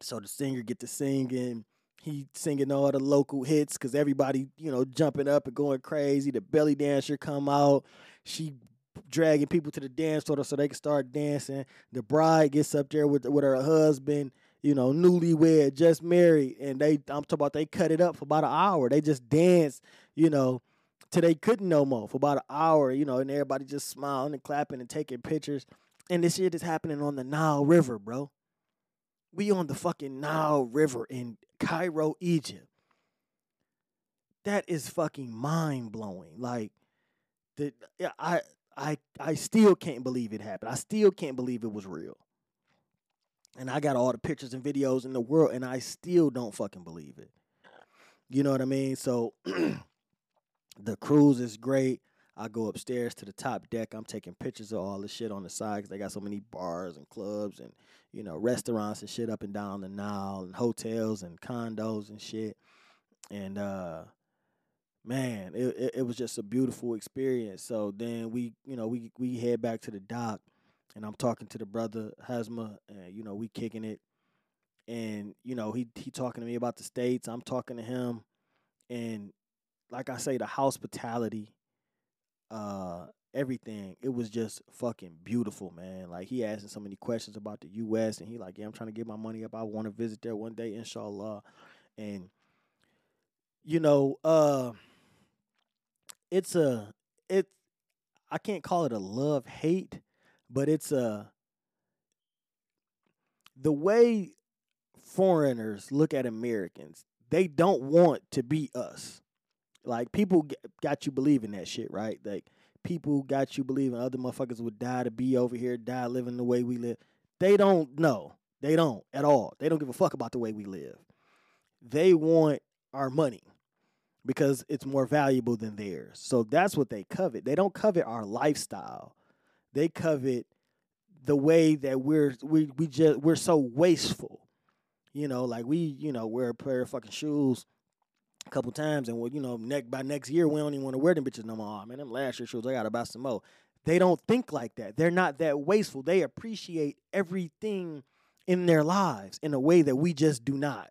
So the singer get to sing and he singing all the local hits because everybody, you know, jumping up and going crazy. The belly dancer come out. She dragging people to the dance floor so they can start dancing. The bride gets up there with with her husband, you know, newlywed, just married, and they I'm talking about they cut it up for about an hour. They just dance, you know, till they couldn't no more for about an hour, you know, and everybody just smiling and clapping and taking pictures. And this shit is happening on the Nile River, bro. We on the fucking Nile River in Cairo, Egypt. That is fucking mind blowing. Like the I I I still can't believe it happened. I still can't believe it was real. And I got all the pictures and videos in the world and I still don't fucking believe it. You know what I mean? So <clears throat> the cruise is great. I go upstairs to the top deck. I'm taking pictures of all the shit on the side because they got so many bars and clubs and you know restaurants and shit up and down the Nile and hotels and condos and shit. And uh, man, it, it, it was just a beautiful experience. So then we you know we we head back to the dock, and I'm talking to the brother Hasma, and you know we kicking it, and you know he he talking to me about the states. I'm talking to him, and like I say, the hospitality uh everything. It was just fucking beautiful, man. Like he asking so many questions about the US and he like, yeah, I'm trying to get my money up. I want to visit there one day, inshallah. And you know, uh it's a it I can't call it a love hate, but it's a the way foreigners look at Americans, they don't want to be us. Like people got you believing that shit, right? Like people got you believing other motherfuckers would die to be over here, die living the way we live. They don't know. They don't at all. They don't give a fuck about the way we live. They want our money because it's more valuable than theirs. So that's what they covet. They don't covet our lifestyle. They covet the way that we're we we just we're so wasteful. You know, like we, you know, wear a pair of fucking shoes couple times, and well, you know, next by next year we don't even want to wear them bitches no more. Oh, man, them last year shoes I gotta buy some more. They don't think like that. They're not that wasteful. They appreciate everything in their lives in a way that we just do not.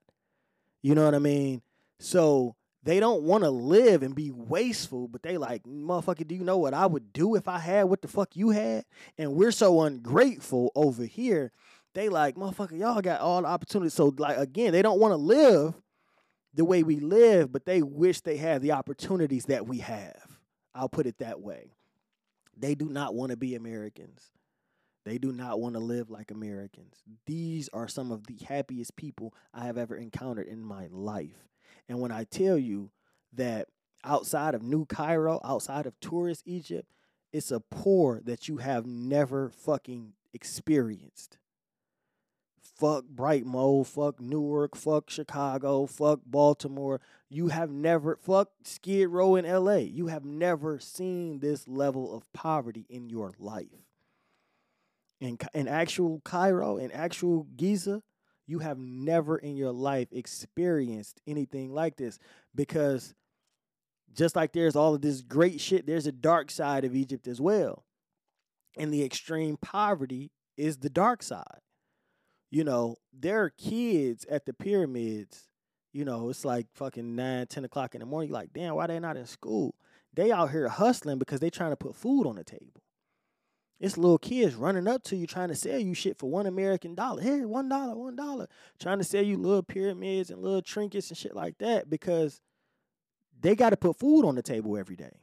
You know what I mean? So they don't want to live and be wasteful, but they like, motherfucker, do you know what I would do if I had what the fuck you had? And we're so ungrateful over here. They like, motherfucker, y'all got all the opportunities. So like again, they don't want to live the way we live, but they wish they had the opportunities that we have. I'll put it that way. They do not want to be Americans. They do not want to live like Americans. These are some of the happiest people I have ever encountered in my life. And when I tell you that outside of New Cairo, outside of tourist Egypt, it's a poor that you have never fucking experienced fuck Brightmoor, fuck Newark, fuck Chicago, fuck Baltimore. You have never, fuck Skid Row in LA. You have never seen this level of poverty in your life. In, in actual Cairo, in actual Giza, you have never in your life experienced anything like this because just like there's all of this great shit, there's a dark side of Egypt as well. And the extreme poverty is the dark side you know, there are kids at the pyramids, you know, it's like fucking 9, 10 o'clock in the morning. You're like, damn, why they not in school? They out here hustling because they trying to put food on the table. It's little kids running up to you trying to sell you shit for one American dollar. Hey, one dollar, one dollar. Trying to sell you little pyramids and little trinkets and shit like that because they got to put food on the table every day.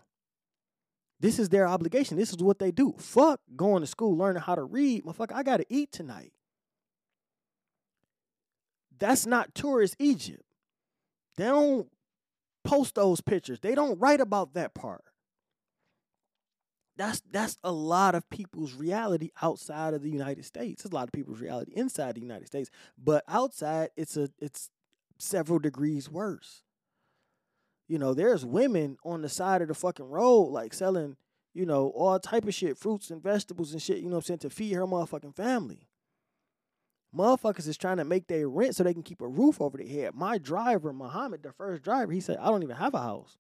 This is their obligation. This is what they do. Fuck going to school, learning how to read. Motherfucker, I got to eat tonight. That's not tourist Egypt. They don't post those pictures. They don't write about that part. That's that's a lot of people's reality outside of the United States. It's a lot of people's reality inside the United States, but outside it's a it's several degrees worse. You know, there's women on the side of the fucking road like selling, you know, all type of shit, fruits and vegetables and shit, you know what I'm saying, to feed her motherfucking family. Motherfuckers is trying to make their rent so they can keep a roof over their head. My driver, Muhammad, the first driver, he said, I don't even have a house.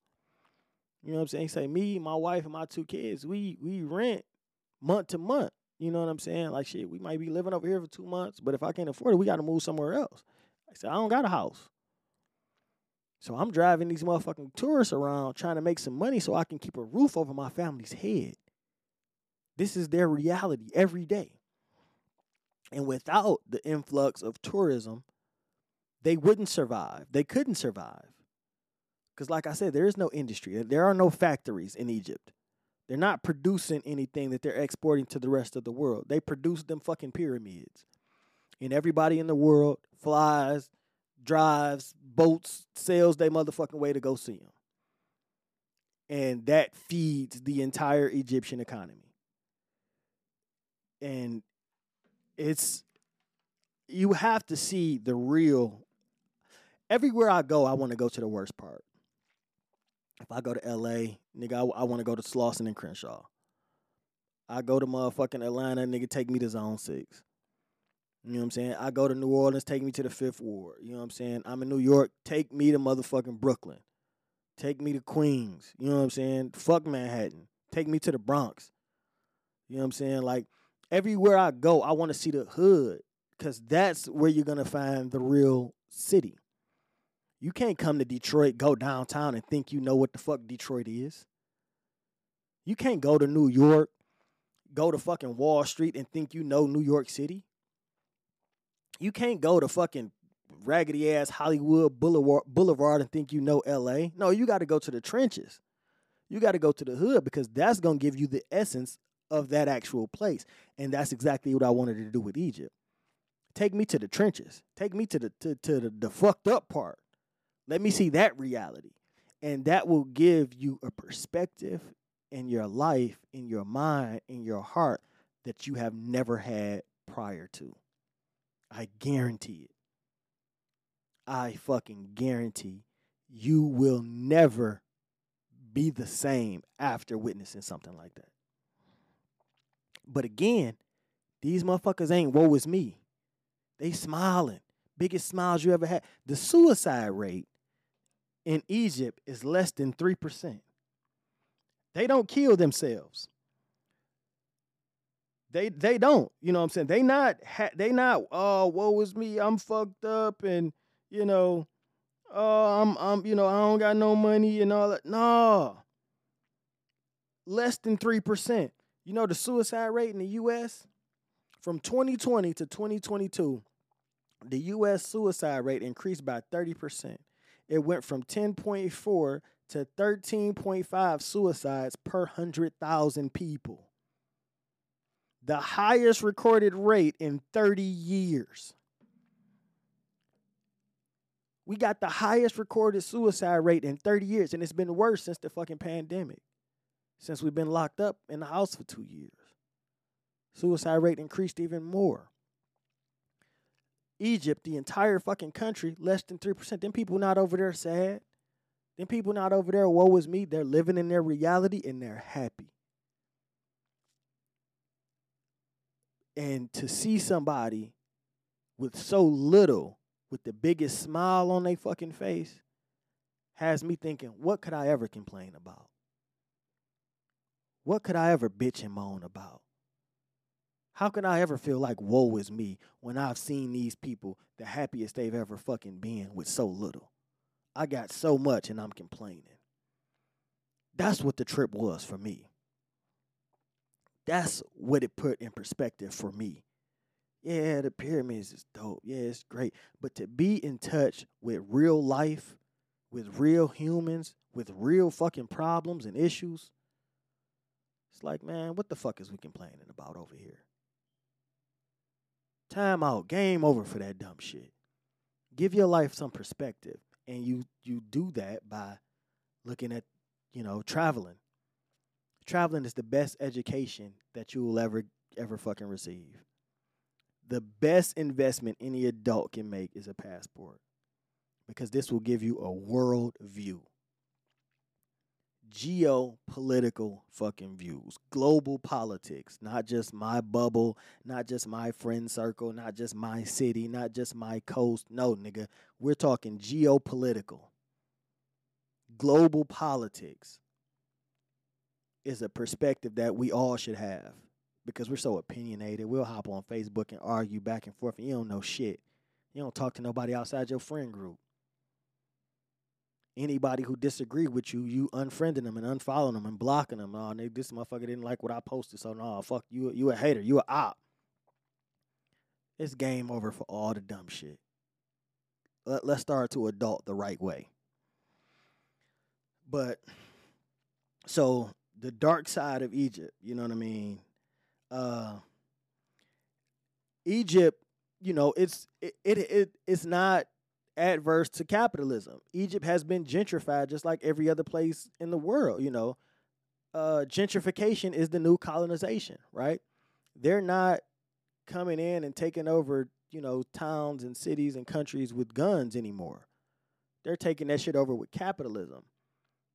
You know what I'm saying? He said, me, my wife, and my two kids, we we rent month to month. You know what I'm saying? Like shit, we might be living over here for two months, but if I can't afford it, we gotta move somewhere else. I said, I don't got a house. So I'm driving these motherfucking tourists around trying to make some money so I can keep a roof over my family's head. This is their reality every day. And without the influx of tourism, they wouldn't survive. They couldn't survive. Because, like I said, there is no industry, there are no factories in Egypt. They're not producing anything that they're exporting to the rest of the world. They produce them fucking pyramids. And everybody in the world flies, drives, boats, sails their motherfucking way to go see them. And that feeds the entire Egyptian economy. And it's you have to see the real everywhere I go, I want to go to the worst part. If I go to LA, nigga, I, I want to go to Slauson and Crenshaw. I go to motherfucking Atlanta, nigga, take me to Zone 6. You know what I'm saying? I go to New Orleans, take me to the Fifth Ward. You know what I'm saying? I'm in New York, take me to motherfucking Brooklyn. Take me to Queens. You know what I'm saying? Fuck Manhattan. Take me to the Bronx. You know what I'm saying? Like everywhere I go, I want to see the hood because that's where you're gonna find the real city. You can't come to Detroit, go downtown, and think you know what the fuck Detroit is. You can't go to New York, go to fucking Wall Street, and think you know New York City. You can't go to fucking raggedy ass Hollywood Boulevard, Boulevard and think you know LA. No, you got to go to the trenches. You got to go to the hood because that's going to give you the essence of that actual place. And that's exactly what I wanted to do with Egypt. Take me to the trenches. Take me to the to, to the, the fucked up part. Let me see that reality. And that will give you a perspective in your life, in your mind, in your heart that you have never had prior to. I guarantee it. I fucking guarantee you will never be the same after witnessing something like that. But again, these motherfuckers ain't woe is me. They smiling. Biggest smiles you ever had. The suicide rate in Egypt is less than 3%. They don't kill themselves. They they don't. You know what I'm saying? They not ha- they not oh woe is me, I'm fucked up and you know, oh I'm I'm you know, I don't got no money and all that. No. Less than 3%. You know the suicide rate in the US from 2020 to 2022, the US suicide rate increased by 30%. It went from 10.4 to 13.5 suicides per 100,000 people the highest recorded rate in 30 years. We got the highest recorded suicide rate in 30 years, and it's been worse since the fucking pandemic, since we've been locked up in the house for two years. Suicide rate increased even more. Egypt, the entire fucking country, less than 3%. Them people not over there sad. Them people not over there, woe is me. They're living in their reality and they're happy. And to see somebody with so little, with the biggest smile on their fucking face, has me thinking, what could I ever complain about? What could I ever bitch and moan about? How can I ever feel like woe is me when I've seen these people the happiest they've ever fucking been with so little? I got so much and I'm complaining. That's what the trip was for me. That's what it put in perspective for me. Yeah, the pyramids is dope. Yeah, it's great. But to be in touch with real life, with real humans, with real fucking problems and issues, it's like, man, what the fuck is we complaining about over here? Time out. Game over for that dumb shit. Give your life some perspective. And you you do that by looking at, you know, traveling traveling is the best education that you will ever ever fucking receive. The best investment any adult can make is a passport because this will give you a world view. Geopolitical fucking views, global politics, not just my bubble, not just my friend circle, not just my city, not just my coast. No, nigga, we're talking geopolitical. Global politics is a perspective that we all should have because we're so opinionated. We'll hop on Facebook and argue back and forth, and you don't know shit. You don't talk to nobody outside your friend group anybody who disagree with you, you unfriending them and unfollowing them and blocking them. Oh, they, this motherfucker didn't like what I posted, so no, fuck you. You a hater. You a op. It's game over for all the dumb shit. Let, let's start to adult the right way. But so the dark side of Egypt, you know what I mean? Uh Egypt, you know, it's it, it, it it's not adverse to capitalism. Egypt has been gentrified just like every other place in the world, you know. Uh, gentrification is the new colonization, right? They're not coming in and taking over, you know, towns and cities and countries with guns anymore. They're taking that shit over with capitalism.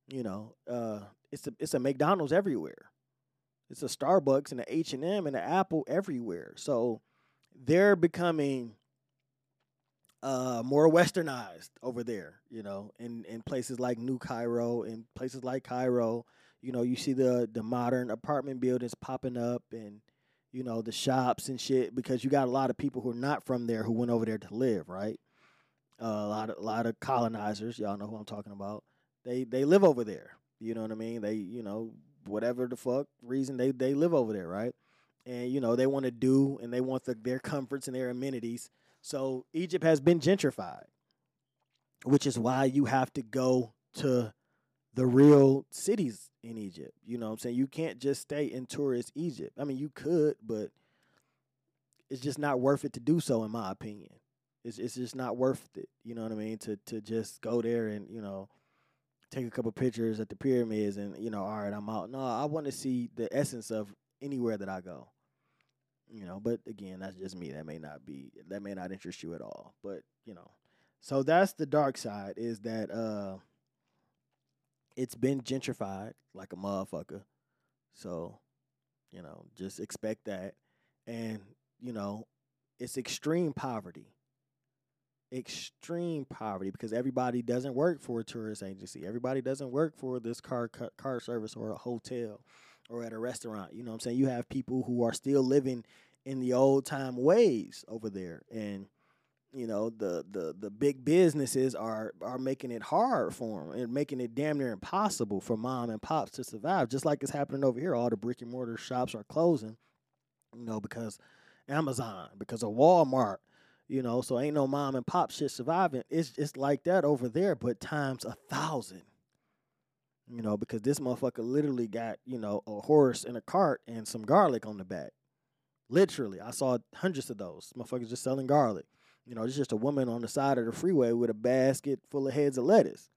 You know, uh, it's a it's a McDonald's everywhere. It's a Starbucks and a H and M and an Apple everywhere. So they're becoming uh, more westernized over there, you know, in, in places like New Cairo, in places like Cairo, you know, you see the the modern apartment buildings popping up and you know the shops and shit because you got a lot of people who are not from there who went over there to live, right? Uh, a lot of a lot of colonizers, y'all know who I'm talking about. They they live over there. You know what I mean? They you know whatever the fuck reason they they live over there, right? And you know they want to do and they want the, their comforts and their amenities so Egypt has been gentrified, which is why you have to go to the real cities in Egypt. You know what I'm saying? You can't just stay in tourist Egypt. I mean, you could, but it's just not worth it to do so in my opinion. It's it's just not worth it. You know what I mean? To to just go there and, you know, take a couple pictures at the pyramids and, you know, all right, I'm out. No, I want to see the essence of anywhere that I go you know but again that's just me that may not be that may not interest you at all but you know. So that's the dark side is that uh it's been gentrified like a motherfucker. So you know just expect that. And you know it's extreme poverty. Extreme poverty because everybody doesn't work for a tourist agency. Everybody doesn't work for this car car service or a hotel or at a restaurant. You know what I'm saying? You have people who are still living in the old time ways over there. And you know, the the the big businesses are are making it hard for them and making it damn near impossible for mom and pops to survive. Just like it's happening over here, all the brick and mortar shops are closing. You know, because Amazon, because of Walmart, you know, so ain't no mom and pop shit surviving. It's it's like that over there, but times a thousand. You know, because this motherfucker literally got, you know, a horse and a cart and some garlic on the back. Literally, I saw hundreds of those motherfuckers just selling garlic. You know, it's just a woman on the side of the freeway with a basket full of heads of lettuce.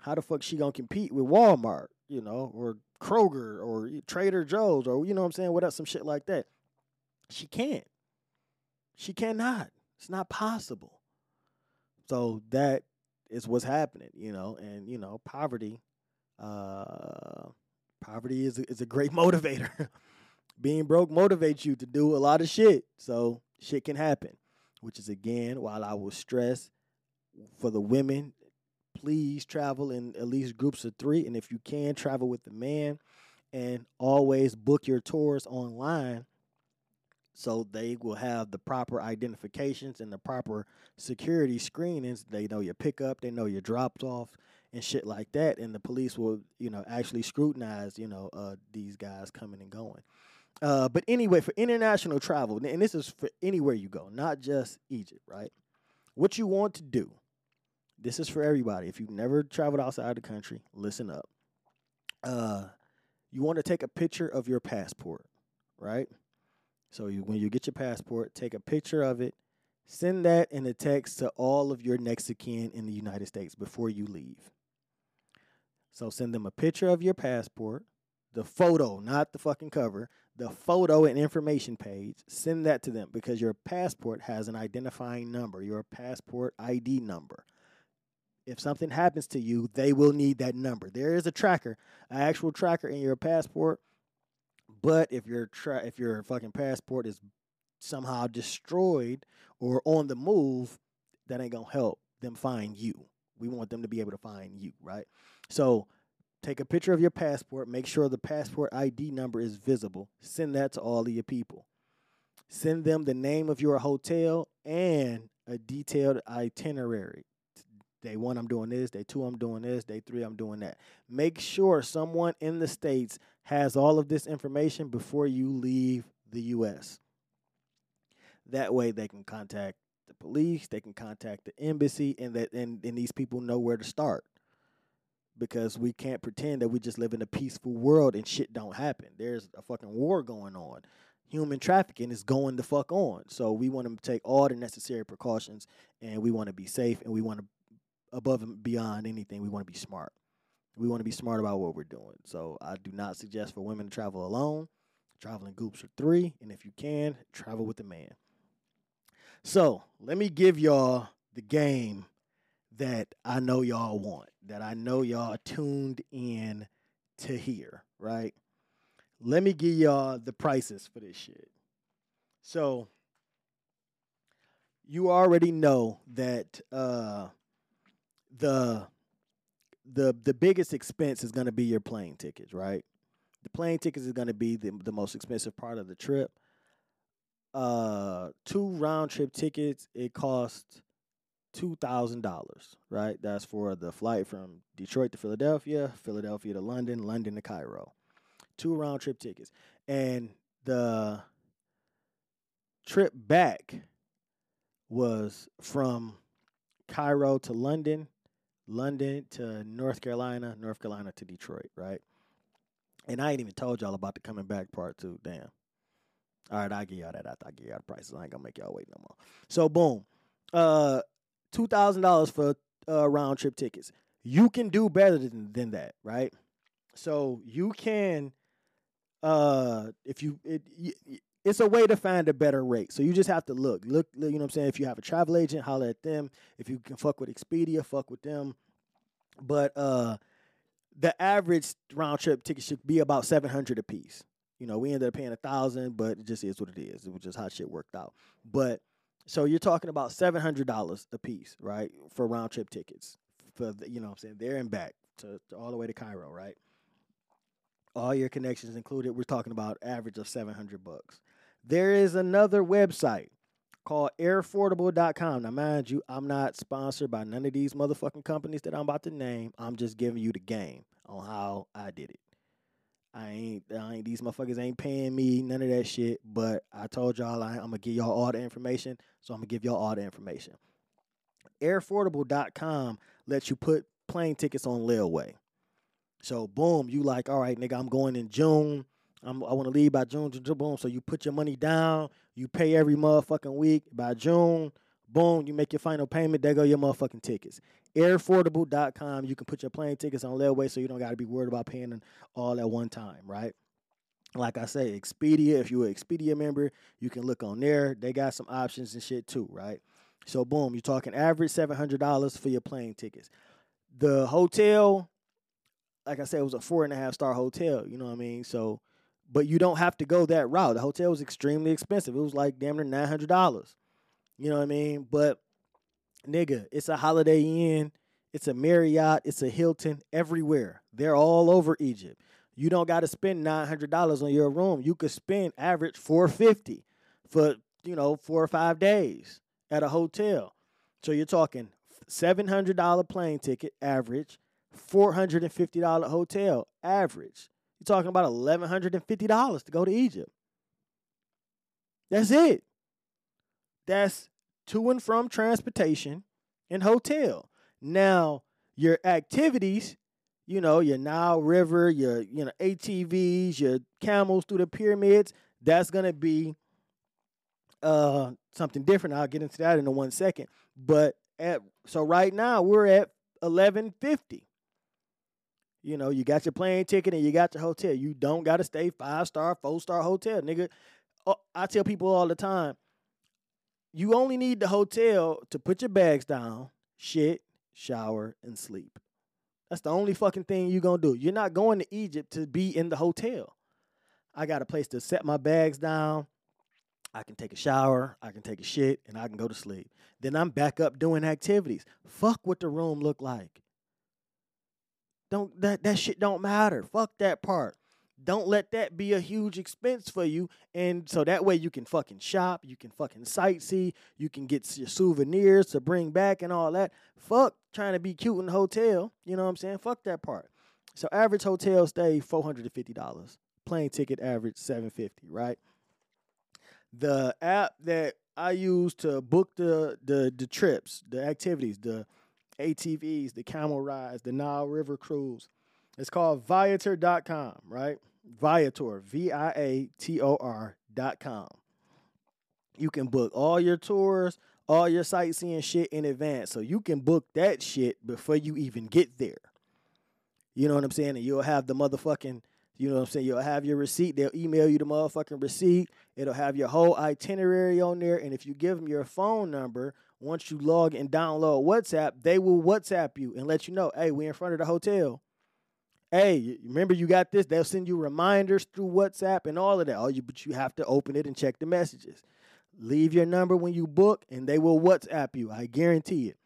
How the fuck she gonna compete with Walmart, you know, or Kroger or Trader Joe's or you know what I'm saying, without some shit like that? She can't. She cannot. It's not possible. So that is what's happening, you know, and you know, poverty uh, poverty is a, is a great <laughs> motivator. Being broke motivates you to do a lot of shit. So shit can happen, which is again while I will stress for the women, please travel in at least groups of three, and if you can, travel with the man, and always book your tours online so they will have the proper identifications and the proper security screenings. They know your pickup, they know your drops off, and shit like that, and the police will, you know, actually scrutinize, you know, uh, these guys coming and going. Uh, but anyway, for international travel, and this is for anywhere you go, not just Egypt, right? What you want to do, this is for everybody. If you've never traveled outside the country, listen up. Uh, you want to take a picture of your passport, right? So you, when you get your passport, take a picture of it, send that in a text to all of your next of kin in the United States before you leave. So send them a picture of your passport, the photo, not the fucking cover, the photo and information page. Send that to them because your passport has an identifying number, your passport ID number. if something happens to you, they will need that number. There is a tracker, an actual tracker in your passport. But if your tra- if your fucking passport is somehow destroyed or on the move, that ain't gonna help them find you. We want them to be able to find you, right? So take a picture of your passport, make sure the passport ID number is visible. Send that to all of your people. Send them the name of your hotel and a detailed itinerary. Day one, I'm doing this. Day two, I'm doing this. Day three, I'm doing that. Make sure someone in the States has all of this information before you leave the U.S. That way, they can contact the police, they can contact the embassy, and that and, and these people know where to start. Because we can't pretend that we just live in a peaceful world and shit don't happen. There's a fucking war going on human trafficking is going the fuck on. So we want to take all the necessary precautions and we want to be safe and we want to above and beyond anything, we want to be smart. We want to be smart about what we're doing. So I do not suggest for women to travel alone. Traveling groups of three, and if you can, travel with a man. So let me give y'all the game that I know y'all want, that I know y'all tuned in to hear, right? Let me give y'all the prices for this shit. So you already know that uh the the the biggest expense is going to be your plane tickets, right? The plane tickets is going to be the the most expensive part of the trip. Uh, two round trip tickets it costs two thousand dollars, right? That's for the flight from Detroit to Philadelphia, Philadelphia to London, London to Cairo. Two round trip tickets, and the trip back was from Cairo to London London to North Carolina, North Carolina to Detroit, right? And I ain't even told y'all about the coming back part too. Damn. All right, I'll give y'all that after I give y'all the prices. I ain't gonna make y'all wait no more. So boom. Uh two thousand dollars for uh round trip tickets. You can do better than, than that, right? So you can uh if you it, it's a way to find a better rate. So you just have to look. Look, you know what I'm saying? If you have a travel agent, holler at them. If you can fuck with Expedia, fuck with them. But uh the average round trip ticket should be about 700 a piece. You know, we ended up paying a thousand, but it just is what it is. It was just how shit worked out. But so you're talking about seven hundred dollars a piece, right, for round trip tickets for the, you know, what I'm saying there and back to, to all the way to Cairo, right? All your connections included. We're talking about average of seven hundred bucks. There is another website called airfordable.com. Now, mind you, I'm not sponsored by none of these motherfucking companies that I'm about to name. I'm just giving you the game on how I did it. I ain't, I ain't these motherfuckers ain't paying me none of that shit. But I told y'all I, am gonna give y'all all the information, so I'm gonna give y'all all the information. Airfordable.com lets you put plane tickets on layaway. So boom, you like, all right, nigga, I'm going in June. I'm, i want to leave by June. Boom. So you put your money down. You pay every motherfucking week. By June, boom, you make your final payment. There go your motherfucking tickets. Airfordable.com. You can put your plane tickets on layaway so you don't got to be worried about paying all at one time, right? Like I say, Expedia, if you're an Expedia member, you can look on there. They got some options and shit too, right? So, boom, you're talking average $700 for your plane tickets. The hotel, like I said, it was a four and a half star hotel, you know what I mean? So, but you don't have to go that route. The hotel was extremely expensive. It was like damn near nine hundred dollars. You know what I mean? But nigga, it's a Holiday Inn, it's a Marriott, it's a Hilton, everywhere. They're all over Egypt. You don't got to spend nine hundred dollars on your room. You could spend average four fifty for you know four or five days at a hotel. So you're talking seven hundred dollar plane ticket average, four hundred and fifty dollar hotel average. You're talking about $1,150 to go to Egypt. That's it. That's to and from transportation and hotel. Now, your activities, you know, your Nile River, your you know ATVs, your camels through the pyramids, that's gonna be uh something different. I'll get into that in one second. But at so right now we're at eleven fifty. You know, you got your plane ticket and you got your hotel. You don't got to stay five star, four star hotel, nigga. Oh, I tell people all the time, you only need the hotel to put your bags down, shit, shower, and sleep. That's the only fucking thing you're gonna do. You're not going to Egypt to be in the hotel. I got a place to set my bags down. I can take a shower, I can take a shit, and I can go to sleep. Then I'm back up doing activities. Fuck what the room look like. Don't that that shit don't matter. Fuck that part. Don't let that be a huge expense for you. And so that way you can fucking shop, you can fucking sightsee, you can get your souvenirs to bring back and all that. Fuck trying to be cute in the hotel. You know what I'm saying? Fuck that part. So average hotel stay $450. Plane ticket average 750, right? The app that I use to book the the the trips, the activities, the ATVs, the camel rides, the Nile River cruise. It's called Viator.com, right? Viator, V I A T O R.com. You can book all your tours, all your sightseeing shit in advance. So you can book that shit before you even get there. You know what I'm saying? And you'll have the motherfucking, you know what I'm saying? You'll have your receipt. They'll email you the motherfucking receipt. It'll have your whole itinerary on there. And if you give them your phone number, once you log and download WhatsApp, they will WhatsApp you and let you know, hey, we're in front of the hotel. Hey, remember you got this? They'll send you reminders through WhatsApp and all of that. All you but you have to open it and check the messages. Leave your number when you book and they will WhatsApp you. I guarantee it.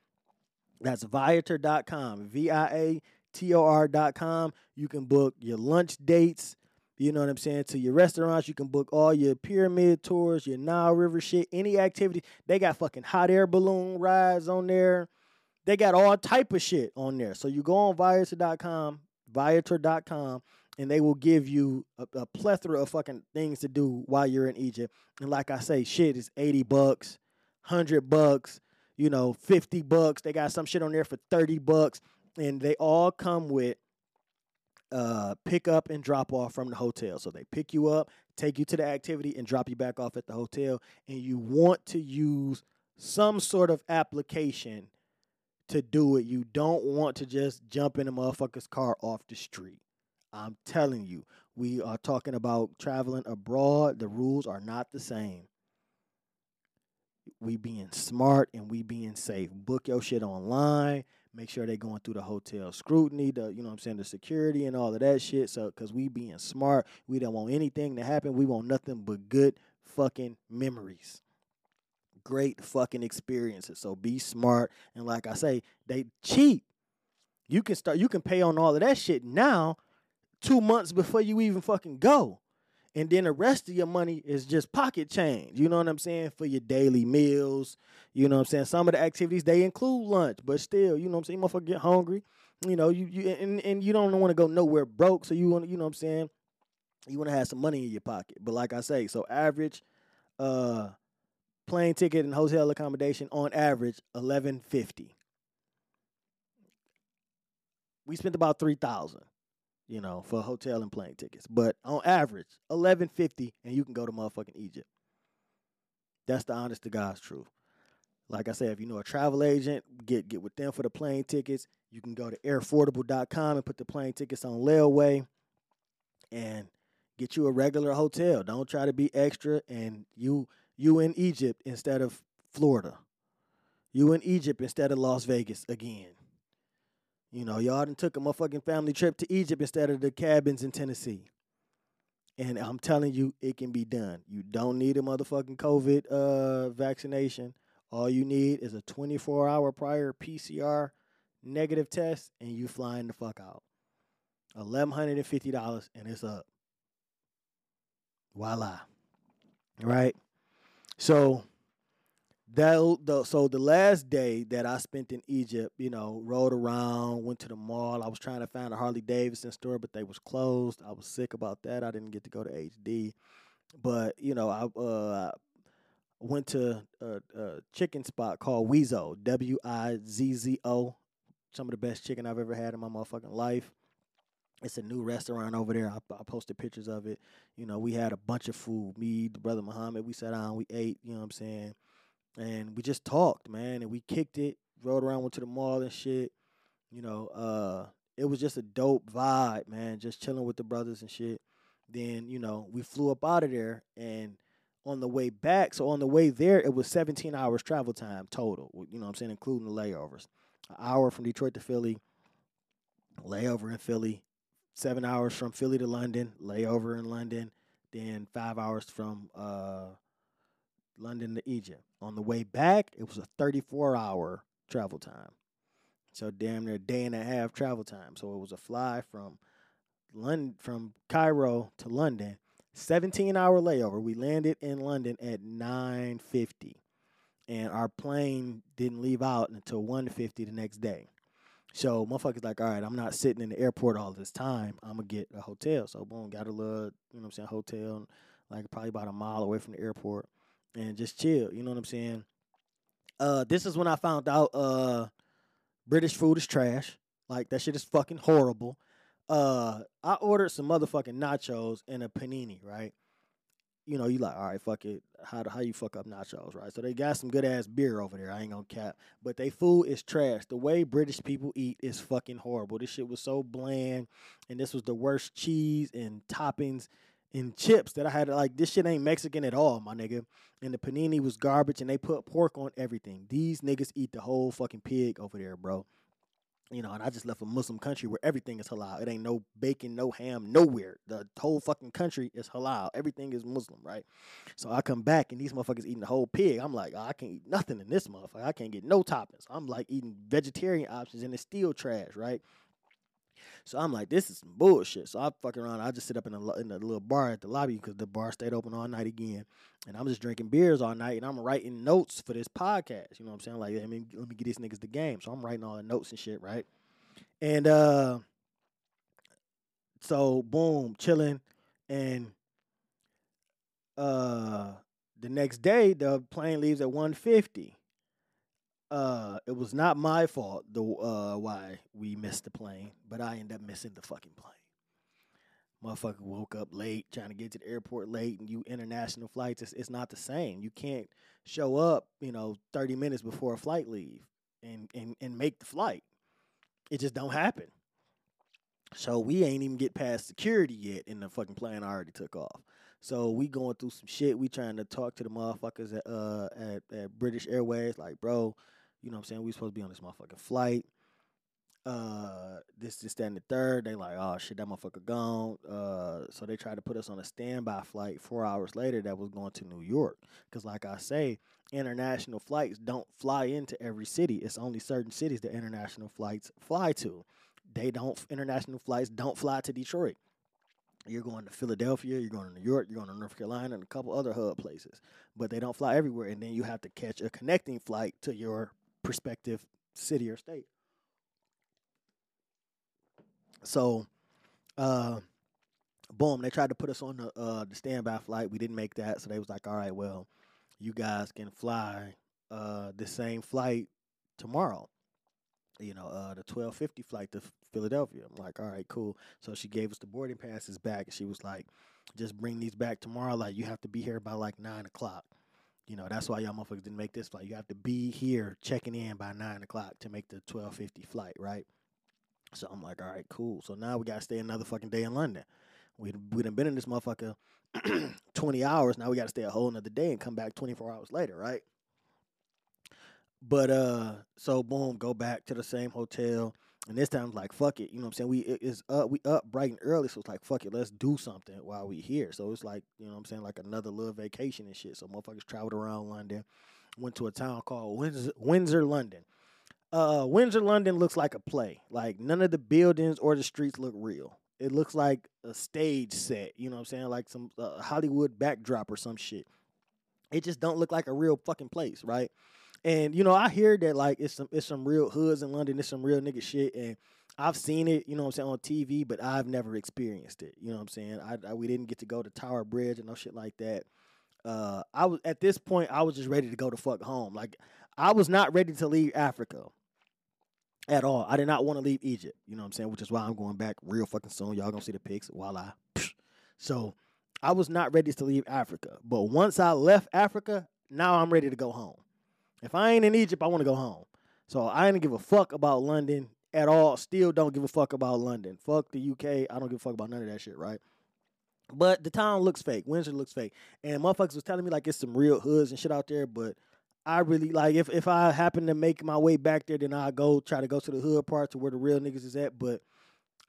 That's Viator.com. V I A T O R.com. You can book your lunch dates. You know what I'm saying? To your restaurants, you can book all your pyramid tours, your Nile River shit, any activity. They got fucking hot air balloon rides on there. They got all type of shit on there. So you go on Viator.com, Viator.com, and they will give you a, a, plethora of fucking things to do while you're in Egypt. And like I say, shit is 80 bucks, 100 bucks, you know, 50 bucks. They got some shit on there for 30 bucks. And they all come with uh, pick up and drop off from the hotel. So they pick you up, take you to the activity, and drop you back off at the hotel. And you want to use some sort of application to do it. You don't want to just jump in a motherfucker's car off the street. I'm telling you, we are talking about traveling abroad. The rules are not the same. We being smart and we being safe. Book your shit online. Make sure they going through the hotel scrutiny, the you know I'm saying, the security and all of that shit. So cause we being smart, we don't want anything to happen. We want nothing but good fucking memories. Great fucking experiences. So be smart. And like I say, they cheap. You can start you can pay on all of that shit now two months before you even fucking go. And then the rest of your money is just pocket change. You know what I'm saying? For your daily meals. You know what I'm saying? Some of the activities they include lunch, but still, you know what I'm saying? Motherfucker get hungry. You know, you, you and, and you don't want to go nowhere broke. So you want you know what I'm saying? You want to have some money in your pocket. But like I say, so average uh plane ticket and hotel accommodation on average eleven fifty. We spent about three thousand you know, for hotel and plane tickets. But on average, eleven fifty, and you can go to motherfucking Egypt. That's the honest to God's truth. Like I said, if you know a travel agent, get get with them for the plane tickets. You can go to airfordable.com and put the plane tickets on layaway and get you a regular hotel. Don't try to be extra and you you in Egypt instead of Florida. You in Egypt instead of Las Vegas again. You know, y'all done took a motherfucking family trip to Egypt instead of the cabins in Tennessee. And I'm telling you, it can be done. You don't need a motherfucking COVID uh, vaccination. All you need is a 24 hour prior PCR negative test, and you flying the fuck out. $1,150, and it's up. Voila. Right? So that the so the last day that I spent in Egypt, you know, rode around, went to the mall. I was trying to find a Harley Davidson store, but they was closed. I was sick about that. I didn't get to go to HD, but you know, I uh, went to a, a, chicken spot called Wizzo, W I Z Z O. Some of the best chicken I've ever had in my motherfucking life. It's a new restaurant over there. I, I posted pictures of it. You know, we had a bunch of food. Me, the brother Muhammad, we sat down, we ate. You know what I'm saying and we just talked, man, and we kicked it, rode around, went to the mall and shit. You know, uh, it was just a dope vibe, man, just chilling with the brothers and shit. Then, you know, we flew up out of there and on the way back, so on the way there, it was 17 hours travel time total, you know I'm saying, including the layovers. an hour from Detroit to Philly, layover in Philly, seven hours from Philly to London, layover in London, then five hours from uh, London to Egypt. On the way back, it was a 34 hour travel time. So damn near a day and a half travel time. So it was a fly from London from Cairo to London, 17 hour layover. We landed in London at 9:50 and our plane didn't leave out until 1:50 the next day. So motherfuckers like, all right, I'm not sitting in the airport all this time. I'm gonna get a hotel. So boom, got a little, you know what I'm saying, hotel like probably about a mile away from the airport and just chill. You know what I'm saying? Uh, this is when I found out uh, British food is trash. Like that shit is fucking horrible. Uh, I ordered some motherfucking nachos and a panini, right? You know, you like, all right, fuck it. How how you fuck up nachos, right? So they got some good ass beer over there. I ain't gonna cap, but they food is trash. The way British people eat is fucking horrible. This shit was so bland, and this was the worst cheese and toppings and chips that I had. Like this shit ain't Mexican at all, my nigga. And the panini was garbage, and they put pork on everything. These niggas eat the whole fucking pig over there, bro. You know, and I just left a Muslim country where everything is halal. It ain't no bacon, no ham, nowhere. The whole fucking country is halal. Everything is Muslim, right? So I come back and these motherfuckers eating the whole pig. I'm like, oh, I can't eat nothing in this motherfucker. I can't get no toppings. I'm like eating vegetarian options and it's still trash, right? So I'm like, this is some bullshit. So I fuck around. I just sit up in the in the little bar at the lobby because the bar stayed open all night again, and I'm just drinking beers all night, and I'm writing notes for this podcast. You know what I'm saying? Like, I mean, let me get these niggas the game. So I'm writing all the notes and shit, right? And uh, so boom, chilling, and uh, the next day the plane leaves at 150 uh, it was not my fault the uh why we missed the plane, but I ended up missing the fucking plane. Motherfucker woke up late, trying to get to the airport late, and you international flights, it's, it's not the same. You can't show up, you know, thirty minutes before a flight leave and and and make the flight. It just don't happen. So we ain't even get past security yet, and the fucking plane already took off. So we going through some shit. We trying to talk to the motherfuckers at uh at, at British Airways, like, bro, you know what I'm saying? We supposed to be on this motherfucking flight. Uh, this, this, that, and the third. They like, oh shit, that motherfucker gone. Uh, so they tried to put us on a standby flight four hours later that was going to New York. Cause like I say, international flights don't fly into every city. It's only certain cities that international flights fly to. They don't. International flights don't fly to Detroit. You're going to Philadelphia, you're going to New York, you're going to North Carolina, and a couple other hub places. But they don't fly everywhere. And then you have to catch a connecting flight to your prospective city or state. So, uh, boom, they tried to put us on the uh, the standby flight. We didn't make that, so they was like, "All right, well, you guys can fly uh, the same flight tomorrow." You know, uh, the twelve fifty flight to Philadelphia. I'm like, "All right, cool." So she gave us the boarding passes back, she was like, "Just bring these back tomorrow. Like, you have to be here by like nine o'clock." You know, that's why y'all motherfuckers didn't make this flight. You have to be here checking in by nine o'clock to make the twelve fifty flight, right? So I'm like, all right, cool. So now we gotta stay another fucking day in London. We we done been in this motherfucker <clears throat> twenty hours. Now we gotta stay a whole another day and come back twenty four hours later, right? But uh, so boom, go back to the same hotel. And this time, like, fuck it. You know what I'm saying? We is up, we up bright and early. So it's like, fuck it, let's do something while we here. So it's like, you know what I'm saying? Like another little vacation and shit. So motherfuckers traveled around London, went to a town called Windsor, Windsor London. Uh, Windsor, London looks like a play. Like none of the buildings or the streets look real. It looks like a stage set. You know what I'm saying? Like some uh, Hollywood backdrop or some shit. It just don't look like a real fucking place, right? And you know, I hear that like it's some it's some real hoods in London, it's some real nigga shit, and I've seen it, you know what I'm saying, on TV, but I've never experienced it. You know what I'm saying? I, I we didn't get to go to Tower Bridge and no shit like that. Uh, I was at this point, I was just ready to go to fuck home. Like I was not ready to leave Africa at all. I did not want to leave Egypt. You know what I'm saying? Which is why I'm going back real fucking soon. Y'all gonna see the pics while I. So I was not ready to leave Africa, but once I left Africa, now I'm ready to go home. If I ain't in Egypt, I want to go home. So I didn't give a fuck about London at all. Still don't give a fuck about London. Fuck the UK. I don't give a fuck about none of that shit, right? But the town looks fake. Windsor looks fake. And motherfuckers was telling me like it's some real hoods and shit out there, but I really like if if I happen to make my way back there, then I go try to go to the hood parts where the real niggas is at. But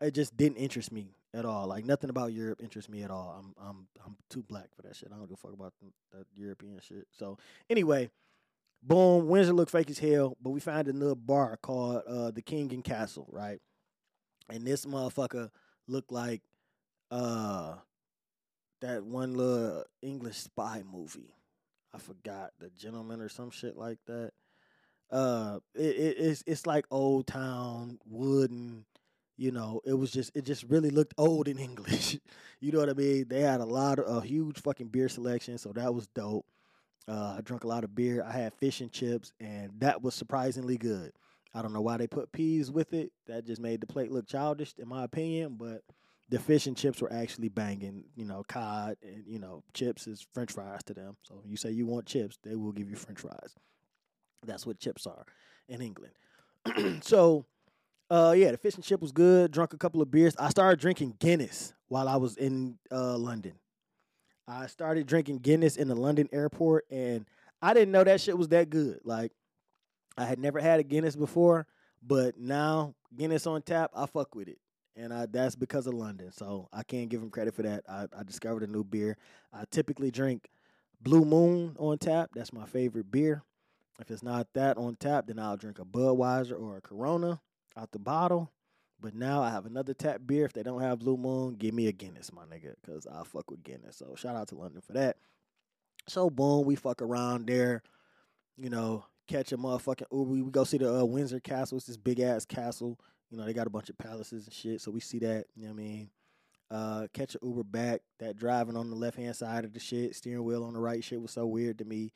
it just didn't interest me at all. Like nothing about Europe interests me at all. I'm I'm I'm too black for that shit. I don't give a fuck about that European shit. So anyway, boom, Windsor looked fake as hell, but we found another bar called uh, the King and Castle, right? And this motherfucker looked like uh that one little English spy movie. I forgot the gentleman or some shit like that. Uh, it, it it's it's like old town wooden. You know, it was just it just really looked old in <laughs> English. you know what I mean? They had a lot of a huge fucking beer selection, so that was dope. Uh, I drank a lot of beer. I had fish and chips, and that was surprisingly good. I don't know why they put peas with it. That just made the plate look childish, in my opinion. But the fish and chips were actually banging. You know, cod and you know chips is French fries to them. So you say you want chips, they will give you French fries. That's what chips are in England. <clears throat> so, uh, yeah, the fish and chip was good. Drunk a couple of beers. I started drinking Guinness while I was in uh, London. I started drinking Guinness in the London airport, and I didn't know that shit was that good. Like, I had never had a Guinness before, but now Guinness on tap, I fuck with it and I, that's because of London. So I can't give him credit for that. I, I discovered a new beer. I typically drink Blue Moon on tap. That's my favorite beer. If it's not that on tap, then I'll drink a Budweiser or a Corona out the bottle. But now I have another tap beer. If they don't have Blue Moon, give me a Guinness, my nigga, because I fuck with Guinness. So shout out to London for that. So boom, we fuck around there. You know, catch a motherfucking Uber. We go see the uh, Windsor Castle. It's this big ass castle you know, they got a bunch of palaces and shit, so we see that. You know what I mean? Uh, catch an Uber back. That driving on the left hand side of the shit, steering wheel on the right shit was so weird to me.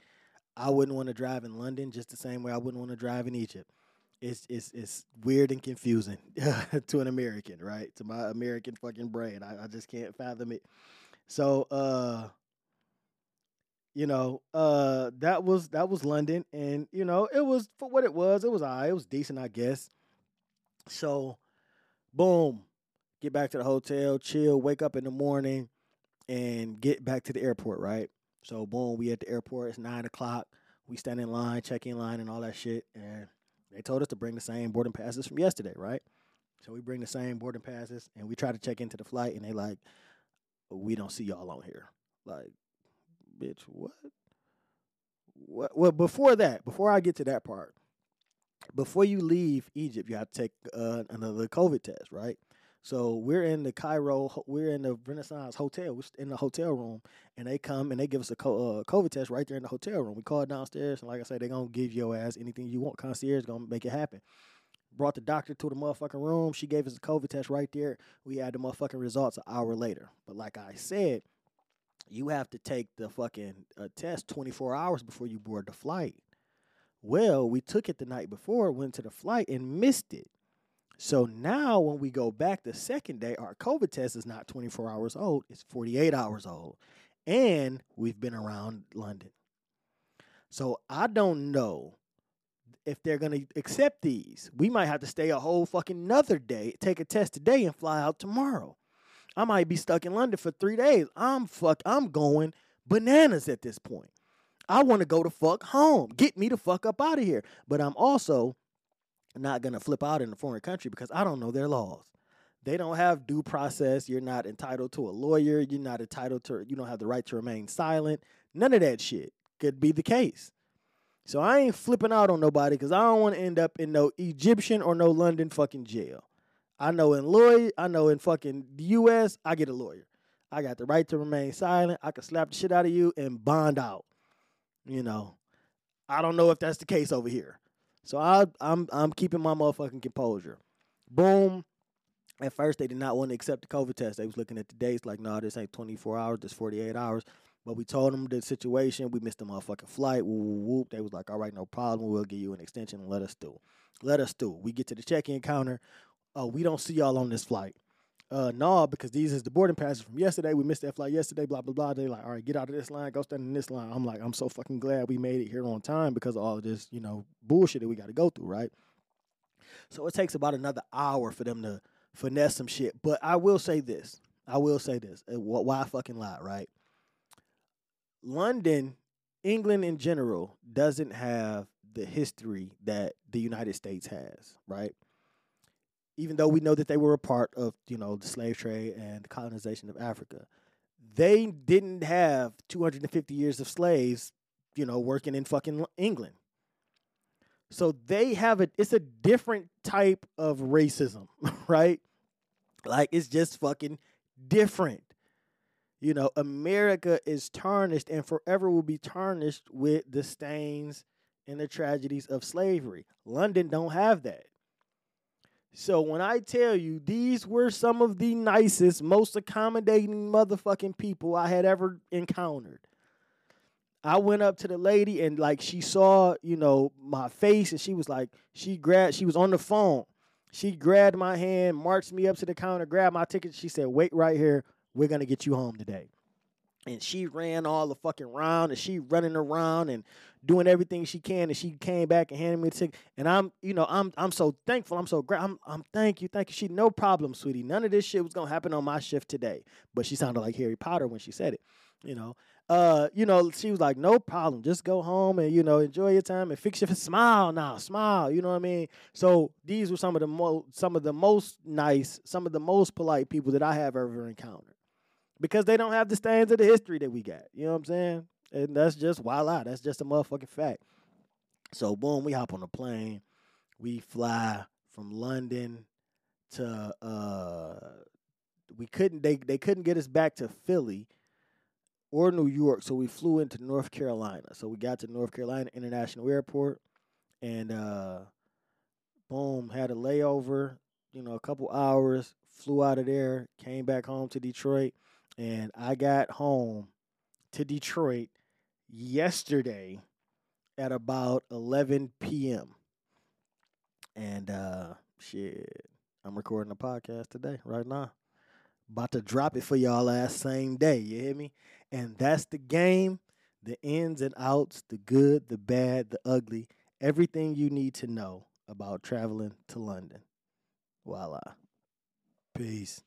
I wouldn't want to drive in London just the same way I wouldn't want to drive in Egypt. It's it's it's weird and confusing <laughs> to an American, right? To my American fucking brain, I, I just can't fathom it. So, uh, you know, uh, that was that was London, and you know, it was for what it was. It was I. Right. It was decent, I guess. So, boom, get back to the hotel, chill, wake up in the morning, and get back to the airport, right? So, boom, we at the airport. It's nine o'clock. We stand in line, check in line, and all that shit. And they told us to bring the same boarding passes from yesterday, right? So we bring the same boarding passes, and we try to check into the flight, and they like, we don't see y'all on here. Like, bitch, what? What? Well, before that, before I get to that part, before you leave Egypt, you have to take uh, another COVID test, right? So we're in the Cairo, we're in the Renaissance Hotel, we're in the hotel room, and they come and they give us a uh, COVID test right there in the hotel room. We call downstairs, and like I said, they're gonna give your ass anything you want. Concierge gonna make it happen. Brought the doctor to the motherfucking room. She gave us a COVID test right there. We had the motherfucking results an hour later. But like I said, you have to take the fucking uh, test 24 hours before you board the flight. Well, we took it the night before, went to the flight, and missed it. So now, when we go back the second day, our COVID test is not 24 hours old, it's 48 hours old. And we've been around London. So I don't know if they're going to accept these. We might have to stay a whole fucking another day, take a test today, and fly out tomorrow. I might be stuck in London for three days. I'm fuck. I'm going bananas at this point. I want to go to fuck home. Get me the fuck up out of here. But I'm also not going to flip out in a foreign country because I don't know their laws. They don't have due process. You're not entitled to a lawyer. You're not entitled to, you don't have the right to remain silent. None of that shit could be the case. So I ain't flipping out on nobody because I don't want to end up in no Egyptian or no London fucking jail. I know in lawyer, I know in fucking the US, I get a lawyer. I got the right to remain silent. I can slap the shit out of you and bond out. You know, I don't know if that's the case over here. So I, I'm I'm keeping my motherfucking composure. Boom. At first, they did not want to accept the COVID test. They was looking at the dates like, no, nah, this ain't 24 hours, this 48 hours. But we told them the situation. We missed the motherfucking flight. Whoop, whoop, whoop. They was like, all right, no problem. We'll give you an extension and let us do. Let us do. We get to the check-in counter. Oh, we don't see y'all on this flight uh, no, because these is the boarding passes from yesterday. We missed that flight yesterday, blah, blah, blah. They like, all right, get out of this line, go stand in this line. I'm like, I'm so fucking glad we made it here on time because of all of this, you know, bullshit that we got to go through, right? So it takes about another hour for them to finesse some shit. But I will say this. I will say this. Why fucking lie, right? London, England in general doesn't have the history that the United States has, right? Even though we know that they were a part of, you know, the slave trade and the colonization of Africa, they didn't have 250 years of slaves, you know, working in fucking England. So they have a it's a different type of racism, <laughs> right? Like it's just fucking different. You know, America is tarnished and forever will be tarnished with the stains and the tragedies of slavery. London don't have that. So when I tell you these were some of the nicest, most accommodating motherfucking people I had ever encountered. I went up to the lady and like she saw, you know, my face and she was like, she grabbed, she was on the phone. She grabbed my hand, marched me up to the counter, grabbed my ticket. She said, wait right here. We're gonna get you home today. And she ran all the fucking round and she running around and doing everything she can. And she came back and handed me the ticket. And I'm, you know, I'm I'm so thankful. I'm so great. I'm I'm thank you, thank you. She no problem, sweetie. None of this shit was gonna happen on my shift today. But she sounded like Harry Potter when she said it. You know, uh, you know, she was like, no problem. Just go home and, you know, enjoy your time and fix your <laughs> smile now, smile. You know what I mean? So these were some of the most some of the most nice, some of the most polite people that I have ever encountered. Because they don't have the stands of the history that we got. You know what I'm saying? And that's just voila. That's just a motherfucking fact. So boom, we hop on a plane. We fly from London to uh we couldn't they they couldn't get us back to Philly or New York. So we flew into North Carolina. So we got to North Carolina International Airport and uh boom, had a layover, you know, a couple hours, flew out of there, came back home to Detroit, and I got home to Detroit yesterday at about 11 p.m. And uh shit, I'm recording a podcast today right now. About to drop it for y'all last same day, you hear me? And that's the game, the ins and outs, the good, the bad, the ugly, everything you need to know about traveling to London. Voila. Peace.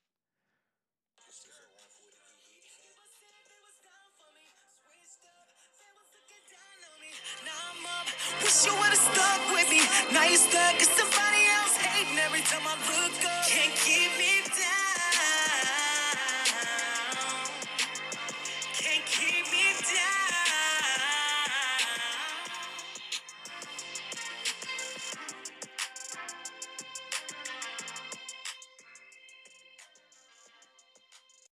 Wish you would've stuck with me. Now you stuck, cause somebody else hating every time I look up. Can't keep me